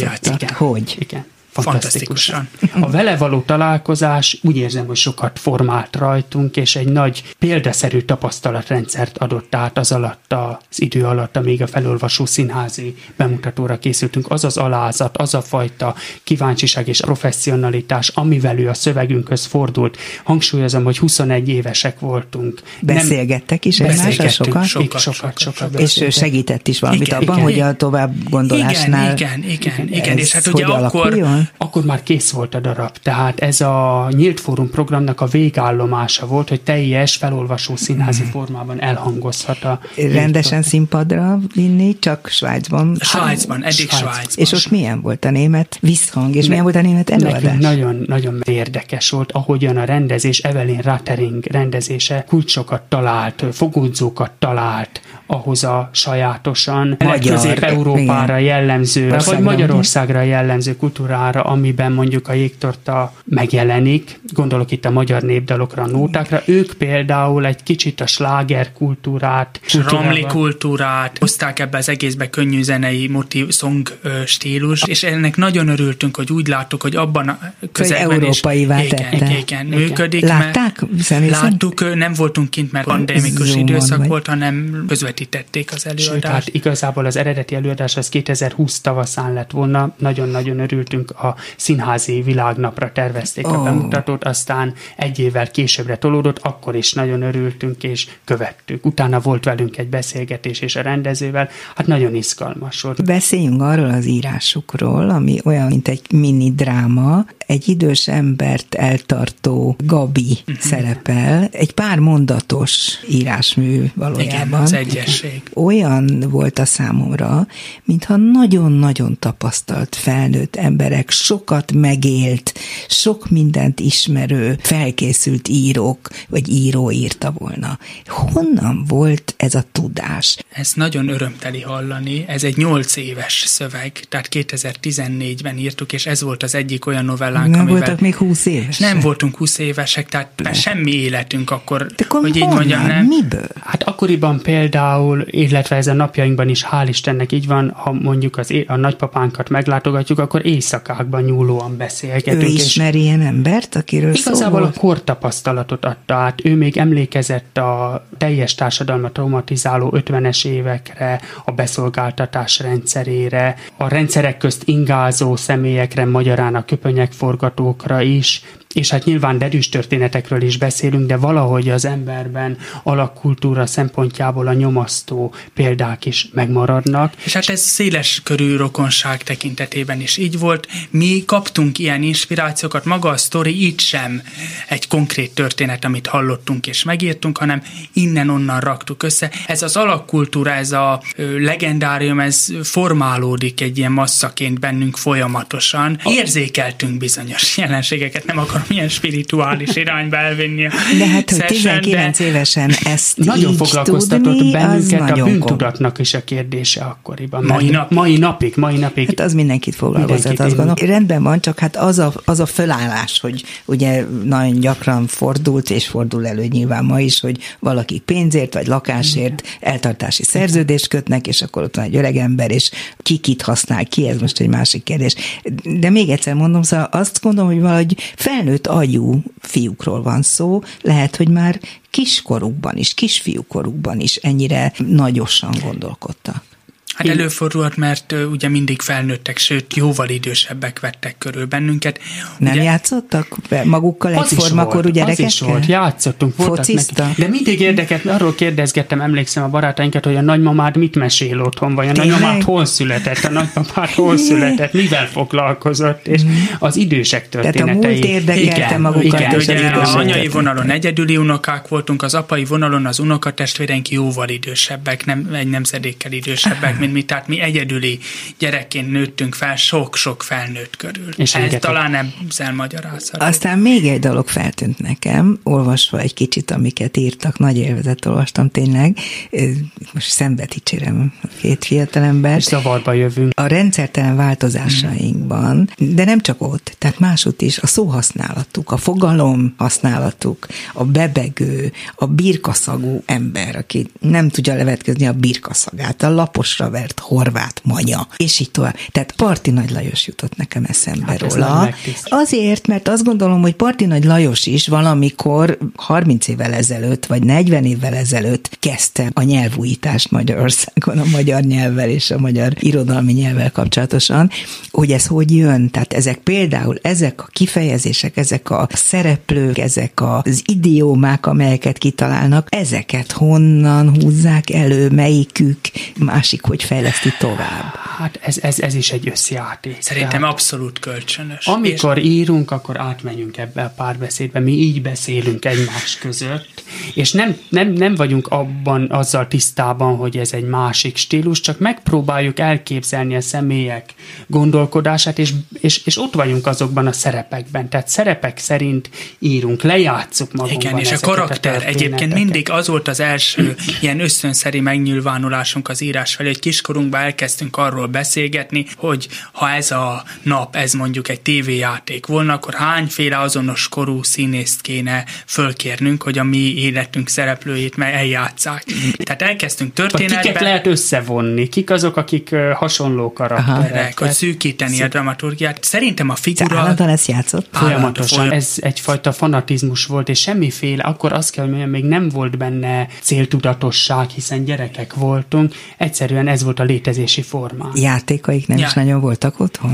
játszottak. Hogy? Igen. Fantasztikusan. A vele való találkozás úgy érzem, hogy sokat formált rajtunk, és egy nagy példaszerű tapasztalatrendszert adott át az alatt az idő alatt, amíg a felolvasó színházi bemutatóra készültünk. Az az alázat, az a fajta kíváncsiság és professzionalitás, amivel ő a szövegünkhöz fordult. Hangsúlyozom, hogy 21 évesek voltunk. Beszélgettek is egymással sokat? Sokat, sokat, sokat, sokat És segített is valamit igen, abban, igen, hogy a tovább gondolásnál igen, igen, igen, igen. És hát ugye akkor, alakuljon? Akkor már kész volt a darab. Tehát ez a Nyílt Fórum programnak a végállomása volt, hogy teljes felolvasó színházi mm. formában elhangozhat a... Rendesen színpadra vinni, csak Svájcban? Svájcban, eddig Svájc. Svájcban. És ott milyen volt a német visszhang, és ne, milyen volt a német előadás? Nagyon, nagyon érdekes volt, ahogyan a rendezés, Evelyn Rattering rendezése kulcsokat talált, fogódzókat talált, ahhoz a sajátosan Közép-Európára jellemző, Országra. vagy Magyarországra jellemző kultúrára, amiben mondjuk a jégtorta megjelenik, gondolok itt a magyar népdalokra, a nótákra, ők például egy kicsit a sláger kultúrát, romli kultúrát, hozták ebbe az egészbe könnyű zenei motiv, song stílus, és ennek nagyon örültünk, hogy úgy láttuk, hogy abban a közelben európai is, igen, igen, igen, működik. Látták? Mert, láttuk, nem voltunk kint, mert pandémikus időszak vagy. volt, hanem közvetítették az előadást. Sőt, hát igazából az eredeti előadás az 2020 tavaszán lett volna, nagyon-nagyon örültünk a színházi világnapra tervezték oh. a bemutatót, aztán egy évvel későbbre tolódott, akkor is nagyon örültünk és követtük. Utána volt velünk egy beszélgetés és a rendezővel, hát nagyon izgalmas volt. Beszéljünk arról az írásukról, ami olyan, mint egy mini dráma, egy idős embert eltartó Gabi uh-huh. szerepel, egy pár mondatos írásmű valójában. Igen, az egyesség. Olyan volt a számomra, mintha nagyon-nagyon tapasztalt felnőtt emberek sokat megélt, sok mindent ismerő, felkészült írók, vagy író írta volna. Honnan volt ez a tudás? Ez nagyon örömteli hallani. Ez egy nyolc éves szöveg, tehát 2014-ben írtuk, és ez volt az egyik olyan novellánk, Nem amivel... voltak még 20 évesek? Nem voltunk 20 évesek, tehát Le. semmi életünk akkor, De akkor hogy így mondjam, nem? Miből? Hát akkoriban például, illetve ez a napjainkban is, hál' Istennek így van, ha mondjuk az, a nagypapánkat meglátogatjuk, akkor éjszakákban nyúlóan beszélgetünk. Ő ismeri ilyen embert, akiről Igazából a kortapasztalatot adta át. Ő még emlékezett a teljes társadalmat traumatizáló 50-es évekre, a beszolgáltatás rendszerére, a rendszerek közt ingázó személyekre, magyarán a köpönyegforgatókra is, és hát nyilván derűs történetekről is beszélünk, de valahogy az emberben alakkultúra szempontjából a nyomasztó példák is megmaradnak. És hát ez széles körű rokonság tekintetében is így volt. Mi kaptunk ilyen inspirációkat, maga a sztori így sem egy konkrét történet, amit hallottunk és megírtunk, hanem innen-onnan raktuk össze. Ez az alakkultúra, ez a legendárium, ez formálódik egy ilyen masszaként bennünk folyamatosan. Érzékeltünk bizonyos jelenségeket, nem akarom valamilyen spirituális irányba elvinni a De hát, hogy session, 19 de... évesen ezt Nagyon így foglalkoztatott tudni, bennünket a bűntudatnak is a kérdése akkoriban. Mai napig? Mai napig, mai napig. Hát az mindenkit foglalkoztat, Mindenkit, azt gondolom. Rendben van, csak hát az a, az a fölállás, hogy ugye nagyon gyakran fordult, és fordul elő nyilván ma is, hogy valaki pénzért vagy lakásért eltartási szerződést kötnek, és akkor ott van egy öreg ember, és ki kit használ ki, ez most egy másik kérdés. De még egyszer mondom, szóval azt gondolom, hogy valahogy felnőtt agyú fiúkról van szó, lehet, hogy már kiskorukban is, kisfiúkorukban is ennyire nagyosan gondolkodtak. Hát előfordulhat, mert ö, ugye mindig felnőttek, sőt, jóval idősebbek vettek körül bennünket. Nem ugye, játszottak be magukkal Az is egyforma korú volt, az gyerekekkel? is volt, játszottunk, voltak neki. De mindig érdekelt, arról kérdezgettem, emlékszem a barátainkat, hogy a nagymamád mit mesél otthon, vagy a Tényleg? nagymamád hol született, a nagymamád hol született, mivel foglalkozott, és az idősek Tehát a történetei. múlt érdekelte igen, magukat, igen, az ugye idősebbek. a anyai vonalon egyedüli unokák voltunk, az apai vonalon az unokatestvéreink jóval idősebbek, nem egy nemzedékkel idősebbek, mint mi, tehát mi egyedüli gyerekként nőttünk fel sok-sok felnőtt körül. És Ez rengeteg- talán ezzel magyarázható. Aztán még egy dolog feltűnt nekem, olvasva egy kicsit, amiket írtak, nagy élvezet olvastam tényleg, most szembe dicsérem a két fiatalember. És zavarba jövünk. A rendszertelen változásainkban, de nem csak ott, tehát másút is, a szóhasználatuk, a fogalom használatuk, a bebegő, a birkaszagú ember, aki nem tudja levetkezni a birkaszagát, a laposra vert horvát manya, és így tovább. Tehát Parti Nagy Lajos jutott nekem eszembe Hát róla. Azért, mert azt gondolom, hogy Parti Nagy Lajos is valamikor 30 évvel ezelőtt, vagy 40 évvel ezelőtt kezdte a nyelvújítást Magyarországon, a magyar nyelvvel és a magyar irodalmi nyelvvel kapcsolatosan, hogy ez hogy jön. Tehát ezek például, ezek a kifejezések, ezek a szereplők, ezek az idiómák, amelyeket kitalálnak, ezeket honnan húzzák elő, melyikük, másik, hogy fejleszti tovább. Hát ez, ez, ez is egy összjáték. Szerintem Tehát- abszolút kölcsönös. Amikor írunk, akkor átmenjünk ebbe a párbeszédbe. Mi így beszélünk egymás között, és nem, nem, nem vagyunk abban azzal tisztában, hogy ez egy másik stílus, csak megpróbáljuk elképzelni a személyek gondolkodását, és, és, és ott vagyunk azokban a szerepekben. Tehát szerepek szerint írunk, lejátszuk magunkban Igen, és a karakter egyébként történeteket. mindig az volt az első ilyen összönszeri megnyilvánulásunk az írás felé, hogy kiskorunkban elkezdtünk arról beszélgetni, hogy ha ez a nap, ez mondjuk egy tévéjáték volna, akkor hányféle azonos korú színészt kéne fölkérnünk, hogy a mi életünk szereplőjét meg eljátszák. Tehát elkezdtünk Vagy kiket történetben, lehet összevonni? Kik azok, akik hasonló karakterek? Hogy szűkíteni a dramaturgiát. Szerintem a Te figura... állandóan ezt játszott? Folyamatosan. Ez egyfajta fanatizmus volt, és semmiféle, akkor azt kell, hogy még nem volt benne céltudatosság, hiszen gyerekek voltunk. Egyszerűen ez volt a létezési formán. Játékaik nem Ja. is nagyon voltak otthon?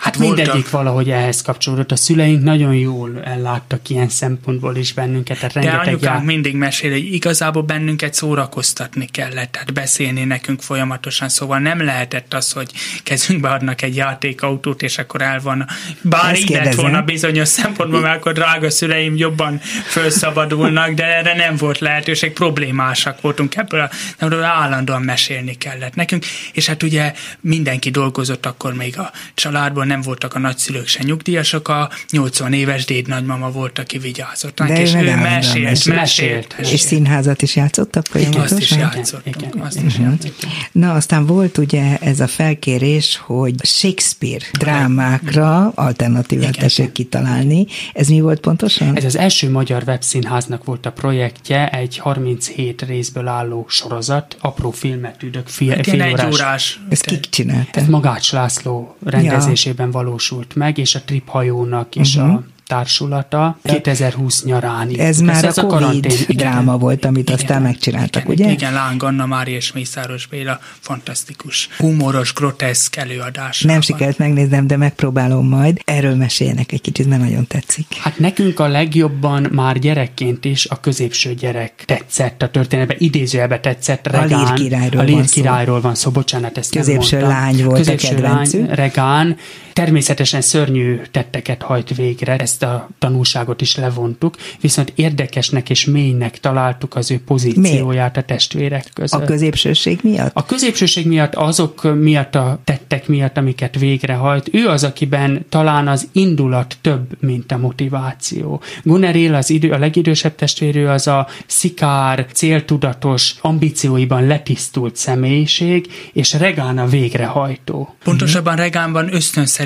Hát voltak. mindegyik valahogy ehhez kapcsolódott. A szüleink nagyon jól elláttak ilyen szempontból is bennünket, tehát De rengeteg anyukánk já- mindig mesél, hogy igazából bennünket szórakoztatni kellett, tehát beszélni nekünk folyamatosan, szóval nem lehetett az, hogy kezünkbe adnak egy játékautót, és akkor el van. Bár Ezt így lett volna bizonyos szempontból, mert akkor drága szüleim jobban felszabadulnak, de erre nem volt lehetőség, problémásak voltunk ebből, a, ebből állandóan mesélni kellett nekünk, és hát ugye mindenki dolgozott akkor még a családban, nem voltak a nagyszülők se nyugdíjasok, a 80 éves déd nagymama volt, aki vigyázott. ránk, De ő és ő mesélt, mesélt. mesélt, Mesélt. És színházat is játszottak azt is folyamatosan? játszottunk, igen, azt is játszottunk. Na, aztán volt ugye ez a felkérés, hogy Shakespeare drámákra alternatívát tessék kitalálni. Ez mi volt pontosan? Ez az első magyar webszínháznak volt a projektje, egy 37 részből álló sorozat, apró filmet üdök, fél, fél egy órás. órás. Ezt kik csinálták? Ez Magács László rendezésében valósult meg, és a Trip hajónak is Mhm. a társulata 2020 nyarán. Ez írt. már a Covid karantén- igen. dráma volt, amit Igen. aztán megcsináltak, igen, ugye? Igen, Láng Anna Mária és Mészáros Béla fantasztikus, humoros, groteszk előadás. Nem sikerült megnéznem, de megpróbálom majd. Erről meséljenek egy kicsit, mert nagyon tetszik. Hát nekünk a legjobban már gyerekként is a középső gyerek tetszett a történetben, idézőjelbe tetszett A Regán. Lír királyról a Lír van szó. királyról van szó, bocsánat, ezt Középső nem mondtam. lány volt a Középső kedvencük. lány, Regán. Természetesen szörnyű tetteket hajt végre, ezt a tanulságot is levontuk, viszont érdekesnek és mélynek találtuk az ő pozícióját a testvérek között. A középsőség miatt? A középsőség miatt, azok miatt a tettek miatt, amiket végrehajt, ő az, akiben talán az indulat több, mint a motiváció. Guneril, az idő, a legidősebb testvérő, az a szikár, céltudatos, ambícióiban letisztult személyiség, és Regán a végrehajtó. Pontosabban Regánban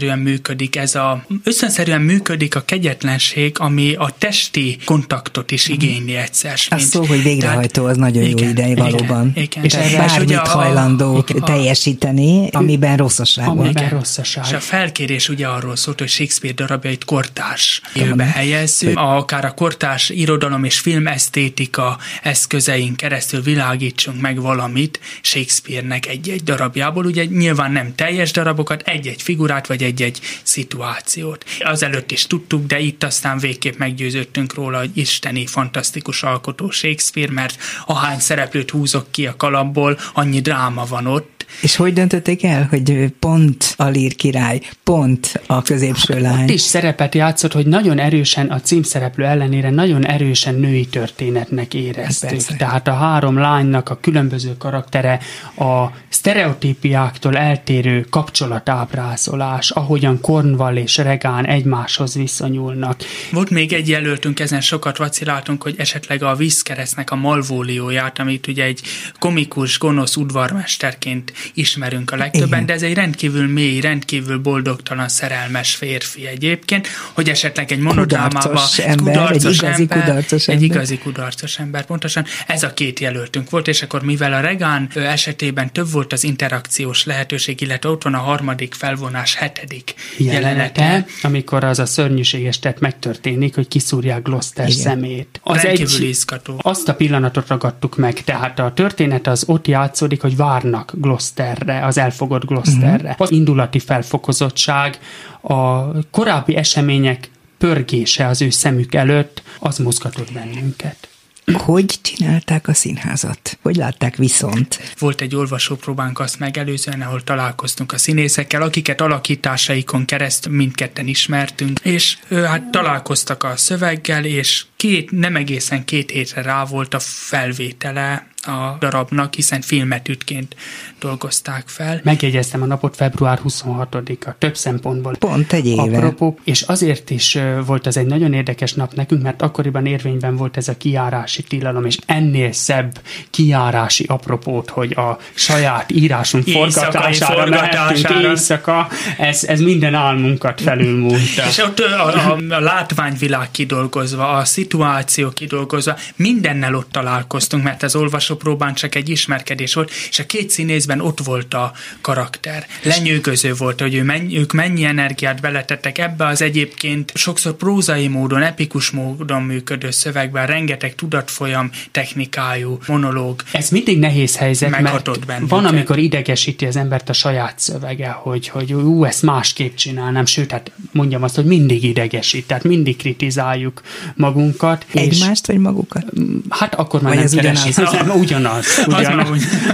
ösztönszerűen működik ez a, ösztönszerűen működik a kegyetlenség, ami a testi kontaktot is igényli egyszer. A szó, hogy végrehajtó, az nagyon igen, jó ideje valóban. Igen, igen. És erre bármit a, hajlandó igen, teljesíteni, a, amiben rosszaság amiben van. rosszaság. És a felkérés ugye arról szólt, hogy Shakespeare darabjait kortárs jövőbe helyezzük, akár a kortárs irodalom és filmesztétika eszközeink keresztül világítsunk meg valamit Shakespeare-nek egy-egy darabjából, ugye nyilván nem teljes darabokat, egy-egy figurát vagy egy-egy szituációt. Azelőtt is tudtuk, de itt aztán végképp meggyőződtünk róla, hogy isteni, fantasztikus alkotó Shakespeare, mert ahány szereplőt húzok ki a kalapból, annyi dráma van ott, és hogy döntötték el, hogy pont a lír király, pont a középső lány? Ott is szerepet játszott, hogy nagyon erősen, a címszereplő ellenére nagyon erősen női történetnek éreztük. Tehát a három lánynak a különböző karaktere, a sztereotípiáktól eltérő kapcsolatábrázolás, ahogyan Cornwall és Regán egymáshoz viszonyulnak. Volt még egy jelöltünk, ezen sokat vaciláltunk, hogy esetleg a vízkeresztnek a malvólióját, amit ugye egy komikus, gonosz udvarmesterként ismerünk a legtöbben, Igen. de ez egy rendkívül mély, rendkívül boldogtalan, szerelmes férfi egyébként, hogy esetleg egy monodrámába egy kudarcos egy igazi ember, kudarcos egy ember. igazi kudarcos ember, pontosan ez a két jelöltünk volt, és akkor mivel a Regán esetében több volt az interakciós lehetőség, illetve ott van a harmadik felvonás hetedik jelenete, jelenete amikor az a szörnyűséges tett megtörténik, hogy kiszúrják Gloucester Igen. szemét. Az egy, izgató. Azt a pillanatot ragadtuk meg, tehát a történet az ott játszódik, hogy várnak Gloucester Gloucesterre, az elfogott Gloucesterre. Uh-huh. Az indulati felfokozottság, a korábbi események pörgése az ő szemük előtt, az mozgatott bennünket. Hogy csinálták a színházat? Hogy látták viszont? Volt egy olvasópróbánk azt megelőzően, ahol találkoztunk a színészekkel, akiket alakításaikon keresztül mindketten ismertünk, és ő, hát találkoztak a szöveggel, és két, nem egészen két hétre rá volt a felvétele a darabnak, hiszen filmetűtként dolgozták fel. Megjegyeztem a napot február 26-a, több szempontból. Pont egy éve. Apropó, és azért is volt ez egy nagyon érdekes nap nekünk, mert akkoriban érvényben volt ez a kiárási tilalom, és ennél szebb kiárási apropót, hogy a saját írásunk forgatására, forgatására. mehetünk éjszaka, ez, ez minden álmunkat felülmúlta. és ott a, a, a látványvilág kidolgozva, a szituáció kidolgozva, mindennel ott találkoztunk, mert az olvasó próbán csak egy ismerkedés volt, és a két színészben ott volt a karakter. Lenyűgöző volt, hogy ő mennyi, ők mennyi energiát beletettek ebbe az egyébként sokszor prózai módon, epikus módon működő szövegben, rengeteg tudatfolyam technikájú monológ. Ez mindig nehéz helyzet, mert bennünket. van, amikor idegesíti az embert a saját szövege, hogy, hogy ú, ezt másképp csinálnám, sőt, hát mondjam azt, hogy mindig idegesít, tehát mindig kritizáljuk magunkat. Egymást, és, vagy magukat? Hát akkor már vagy nem keresik. ugyanaz, ugyanaz,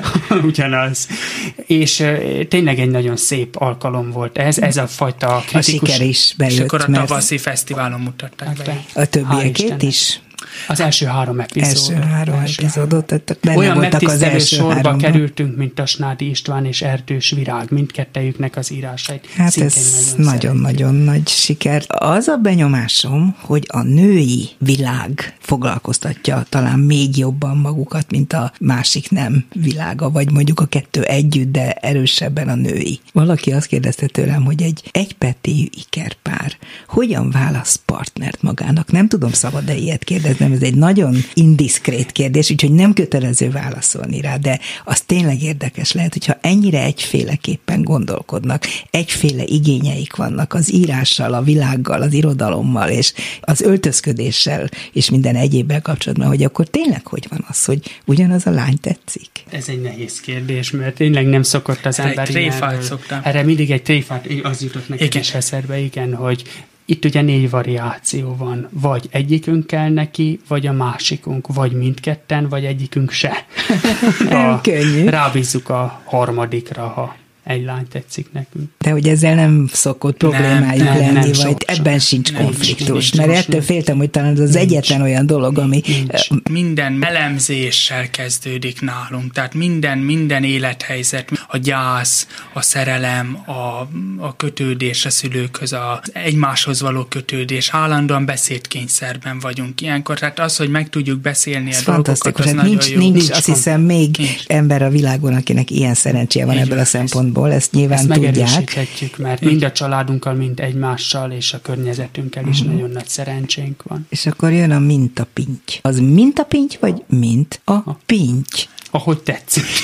ugyanaz. És tényleg egy nagyon szép alkalom volt ez, ez a fajta kritikus... A siker is bejött. És akkor a tavaszi mert... fesztiválon mutatták hát be. A többiekét is? Az első három epizód. Első három első epizódot, tehát benne Olyan voltak az első sorba háromban. kerültünk, mint a Snádi István és Erdős Virág, mindkettejüknek az írásait. Hát ez nagyon-nagyon nagy siker. Az a benyomásom, hogy a női világ foglalkoztatja talán még jobban magukat, mint a másik nem világa, vagy mondjuk a kettő együtt, de erősebben a női. Valaki azt kérdezte tőlem, hogy egy egypetéjű ikerpár hogyan választ partnert magának? Nem tudom, szabad-e ilyet kérdezni, kérdeznem, ez egy nagyon indiszkrét kérdés, úgyhogy nem kötelező válaszolni rá, de az tényleg érdekes lehet, hogyha ennyire egyféleképpen gondolkodnak, egyféle igényeik vannak az írással, a világgal, az irodalommal, és az öltözködéssel, és minden egyébbel kapcsolatban, hogy akkor tényleg hogy van az, hogy ugyanaz a lány tetszik? Ez egy nehéz kérdés, mert tényleg nem szokott az ember ilyen, szoktam. Erre mindig egy tréfát, az jutott nekem igen. is eszedbe, igen, hogy itt ugye négy variáció van, vagy egyikünk kell neki, vagy a másikunk, vagy mindketten, vagy egyikünk se. A, Könnyű. Rábízzuk a harmadikra, ha egy lány tetszik nekünk. De hogy ezzel nem szokott problémájuk nem, lenni, nem, vagy sok, ebben sok. sincs Nem, konfliktus. nincs, mert nincs, ettől féltem, hogy talán ez az Nincs. egyetlen olyan dolog, ami Nincs. Minden elemzéssel kezdődik nálunk, tehát minden, minden élethelyzet, a gyász, a szerelem, a, a kötődés a szülőkhöz, a egymáshoz való kötődés, állandóan beszédkényszerben vagyunk ilyenkor, tehát az, hogy meg tudjuk beszélni Ez a dolgokat, az Hát nagyon nincs, jó. nincs, Nincs azt hiszem még Nincs. ember a világon, akinek ilyen szerencséje van Így ebből a van. Szempontból, ezt nyilván Ezt tudják. mert mind a családunkkal, mind egymással és a környezetünkkel is nagyon nagy szerencsénk van. És akkor jön a mintapinty. Az mintapinty, vagy mint a pinty? Ahogy tetszik.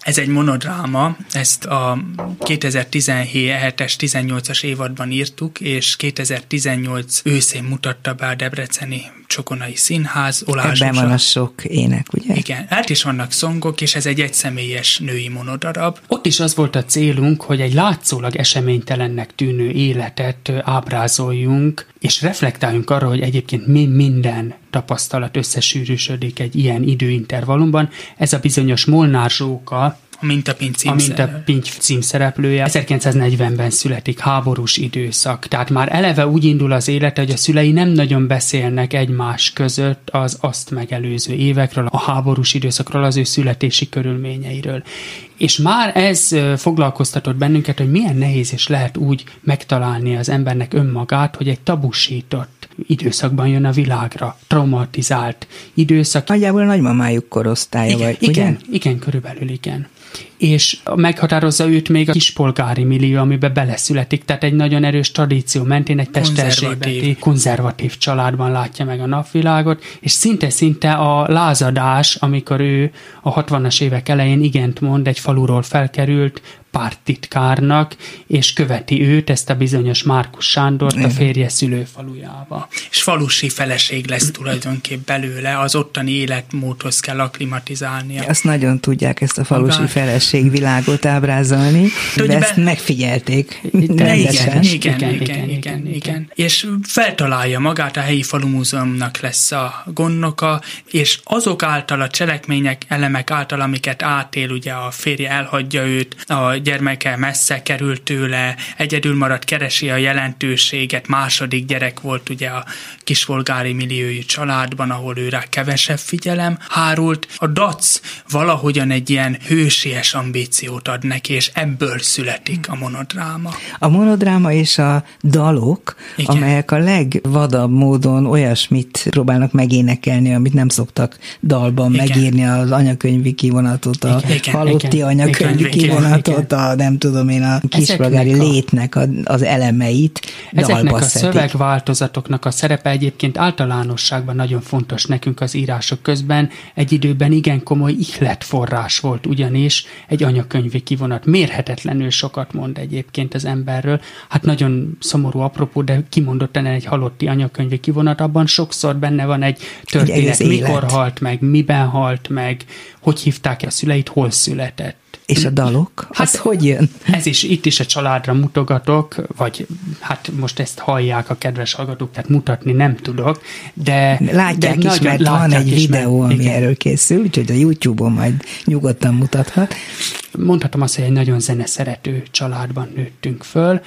Ez egy monodráma, ezt a 2017-es, 18-as évadban írtuk, és 2018 őszén mutatta be a Debreceni Csokonai Színház, Olá Ebben van a sok ének, ugye? Igen, hát is vannak szongok, és ez egy egyszemélyes női monodarab. Ott is az volt a célunk, hogy egy látszólag eseménytelennek tűnő életet ábrázoljunk, és reflektáljunk arra, hogy egyébként mi minden tapasztalat összesűrűsödik egy ilyen időintervallumban. Ez a bizonyos Molnár Zsóka, A Mintapinc a mint a. Pinty címszereplője. 1940-ben születik háborús időszak, tehát már eleve úgy indul az élete, hogy a szülei nem nagyon beszélnek egymás között az azt megelőző évekről, a háborús időszakról, az ő születési körülményeiről. És már ez foglalkoztatott bennünket, hogy milyen nehéz is lehet úgy megtalálni az embernek önmagát, hogy egy tabusított időszakban jön a világra, traumatizált időszak, Nagyjából a nagymamájuk korosztálya igen, vagy, igen, ugye? igen, körülbelül igen. És meghatározza őt még a kispolgári millió, amiben beleszületik, tehát egy nagyon erős tradíció mentén egy Konzervatív. pesterzsébeti konzervatív családban látja meg a napvilágot, és szinte-szinte a lázadás, amikor ő a 60-as évek elején igent mond, egy faluról felkerült párttitkárnak, és követi őt, ezt a bizonyos Márkus Sándort a férje szülőfalujába. És falusi feleség lesz tulajdonképp belőle, az ottani életmódhoz kell aklimatizálnia. Azt nagyon tudják ezt a falusi feleség világot ábrázolni, Ugye de be- ezt megfigyelték. Igen, igen, igen, igen, igen, igen, igen. És feltalálja magát, a helyi falumúzeumnak lesz a gondnoka, és azok által, a cselekmények, elemek által, amiket átél, ugye a férje elhagyja őt, a gyermeke messze került tőle, egyedül maradt, keresi a jelentőséget, második gyerek volt ugye a kisvolgári milliójú családban, ahol őre kevesebb figyelem hárult. A DAC valahogyan egy ilyen hősies ambíciót ad neki, és ebből születik a monodráma. A monodráma és a dalok, Igen. amelyek a legvadabb módon olyasmit próbálnak megénekelni, amit nem szoktak dalban Igen. megírni, az anyakönyvi kivonatot, a Igen, halotti anyakönyvi kivonatot, a nem tudom én, a kispolgári Ezeknek a- létnek a, az elemeit Ezeknek a szövegváltozatoknak a szerepe egyébként általánosságban nagyon fontos nekünk az írások közben. Egy időben igen komoly ihletforrás volt ugyanis egy anyakönyvi kivonat. Mérhetetlenül sokat mond egyébként az emberről. Hát nagyon szomorú apropó, de kimondottan egy halotti anyakönyvi kivonat, abban sokszor benne van egy történet, egész mikor élet. halt meg, miben halt meg, hogy hívták a szüleit, hol született. És a dalok? Hát, az hogy jön? Ez is, itt is a családra mutogatok, vagy hát most ezt hallják a kedves hallgatók, tehát mutatni nem tudok, de... Látják de is, nagyon- mert van látják egy is, mert- videó, ami igen. erről készül, úgyhogy a YouTube-on majd nyugodtan mutathat. Mondhatom azt, hogy egy nagyon zeneszerető családban nőttünk föl.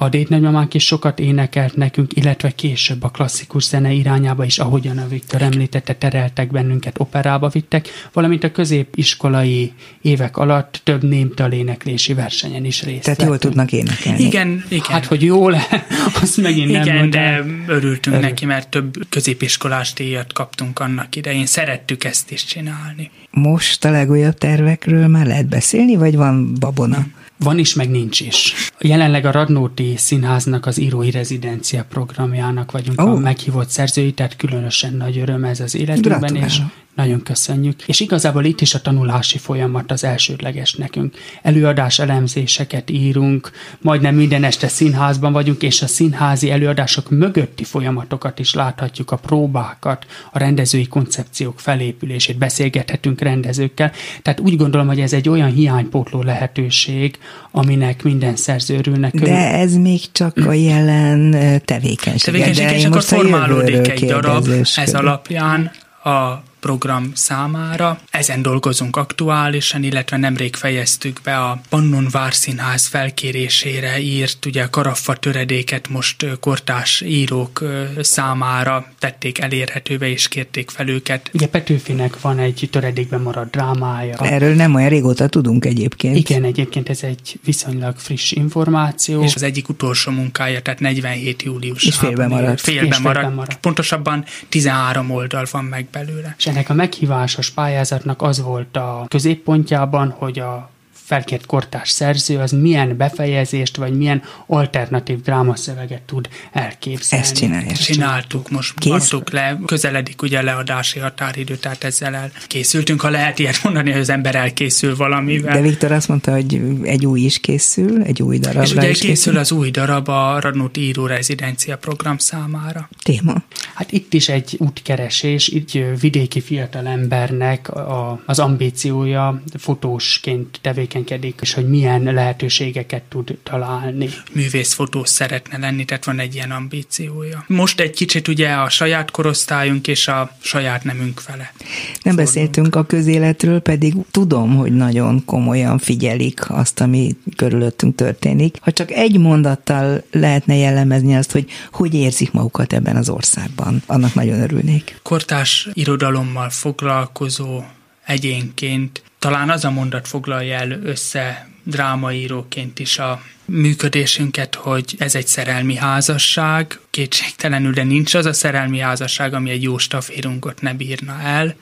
A dédnagymamánk is sokat énekelt nekünk, illetve később a klasszikus zene irányába is, ahogyan a Viktor említette, tereltek bennünket, operába vittek, valamint a középiskolai évek alatt több némtaléneklési versenyen is részt Tehát jól vettünk. tudnak énekelni. Igen, igen. Hát, hogy jól, azt megint nem Igen, de örültünk Örül. neki, mert több középiskolás díjat kaptunk annak idején. Szerettük ezt is csinálni. Most a legújabb tervekről már lehet beszélni, vagy van babona? Van is, meg nincs is. Jelenleg a Radnóti Színháznak az írói rezidencia programjának vagyunk oh. a meghívott szerzői, tehát különösen nagy öröm ez az életünkben, és nagyon köszönjük. És igazából itt is a tanulási folyamat az elsődleges nekünk. Előadás elemzéseket írunk, majdnem minden este színházban vagyunk, és a színházi előadások mögötti folyamatokat is láthatjuk, a próbákat, a rendezői koncepciók felépülését, beszélgethetünk rendezőkkel. Tehát úgy gondolom, hogy ez egy olyan hiánypótló lehetőség, aminek minden szerző örülnek. De ez még csak a jelen tevékenység. Tevékenység, és akkor most a formálódik egy darab ez alapján, a program számára. Ezen dolgozunk aktuálisan, illetve nemrég fejeztük be a Pannon Várszínház felkérésére írt, ugye karaffa töredéket most kortás írók számára tették elérhetővé, és kérték fel őket. Ugye Petőfinek van egy töredékben maradt drámája. Erről nem olyan régóta tudunk egyébként. Igen, egyébként ez egy viszonylag friss információ. És az egyik utolsó munkája, tehát 47 július. És félbe maradt. Félbe maradt. maradt. Pontosabban 13 oldal van meg belőle. És ennek a meghívásos pályázatnak az volt a középpontjában, hogy a felkért kortárs szerző az milyen befejezést, vagy milyen alternatív drámaszöveget tud elképzelni. Ezt csinálják. Csináltuk, most Kész? le, közeledik ugye leadási határidő, tehát ezzel elkészültünk, ha lehet ilyet mondani, hogy az ember elkészül valamivel. De Viktor azt mondta, hogy egy új is készül, egy új darab. És ugye is készül, készül az új darab a Radnót író rezidencia program számára. Téma. Hát itt is egy útkeresés, így vidéki fiatalembernek a, az ambíciója fotósként tevékeny tevékenykedik, és hogy milyen lehetőségeket tud találni. Művészfotós szeretne lenni, tehát van egy ilyen ambíciója. Most egy kicsit ugye a saját korosztályunk és a saját nemünk fele. Nem fordulunk. beszéltünk a közéletről, pedig tudom, hogy nagyon komolyan figyelik azt, ami körülöttünk történik. Ha csak egy mondattal lehetne jellemezni azt, hogy hogy érzik magukat ebben az országban, annak nagyon örülnék. Kortás irodalommal foglalkozó egyénként talán az a mondat foglalja el össze drámaíróként is a működésünket, hogy ez egy szerelmi házasság, kétségtelenül, de nincs az a szerelmi házasság, ami egy jó staférunkat ne bírna el.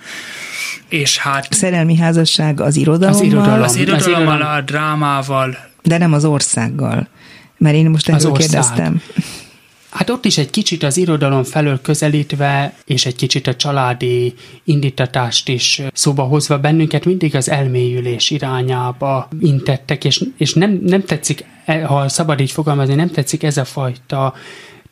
És hát... Szerelmi házasság az irodalommal? Az irodalom, az irodalommal, az irodalom. a drámával. De nem az országgal. Mert én most erről kérdeztem. Hát ott is egy kicsit az irodalom felől közelítve, és egy kicsit a családi indítatást is szóba hozva bennünket mindig az elmélyülés irányába intettek, és, és nem, nem tetszik, e, ha szabad így fogalmazni, nem tetszik ez a fajta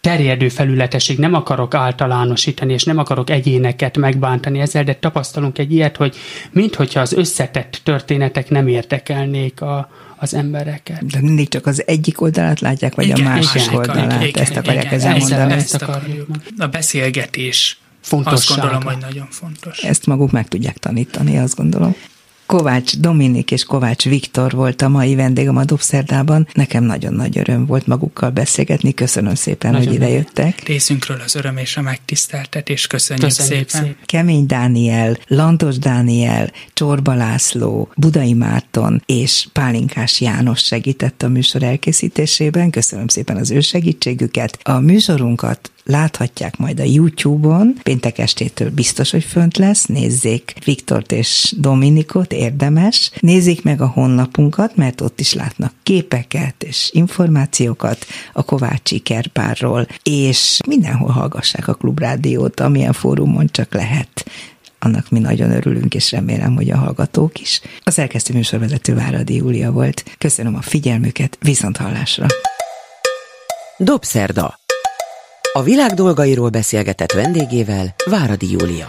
terjedő felületesség, nem akarok általánosítani, és nem akarok egyéneket megbántani ezzel, de tapasztalunk egy ilyet, hogy minthogyha az összetett történetek nem érdekelnék a, az embereket. De mindig csak az egyik oldalát látják, vagy igen, a másik igen, oldalát, igen, ezt akarják igen, ezzel mondani. Ezt akarjuk. A beszélgetés azt gondolom, hogy nagyon fontos. Ezt maguk meg tudják tanítani, azt gondolom. Kovács Dominik és Kovács Viktor volt a mai vendégem a Dobszerdában. Nekem nagyon nagy öröm volt magukkal beszélgetni. Köszönöm szépen, nagyon hogy idejöttek. Részünkről az öröm és a megtiszteltetés. Köszönjük, Köszönjük szépen. szépen. Kemény Dániel, Lantos Dániel, Csorba László, Budai Márton és Pálinkás János segített a műsor elkészítésében. Köszönöm szépen az ő segítségüket. A műsorunkat láthatják majd a YouTube-on, péntek estétől biztos, hogy fönt lesz, nézzék Viktort és Dominikot, érdemes, nézzék meg a honlapunkat, mert ott is látnak képeket és információkat a Kovácsi Kerpárról, és mindenhol hallgassák a Klubrádiót, amilyen fórumon csak lehet annak mi nagyon örülünk, és remélem, hogy a hallgatók is. A szerkesztő műsorvezető Váradi Júlia volt. Köszönöm a figyelmüket, viszont hallásra! Dobszerda a világ dolgairól beszélgetett vendégével Váradi Júlia.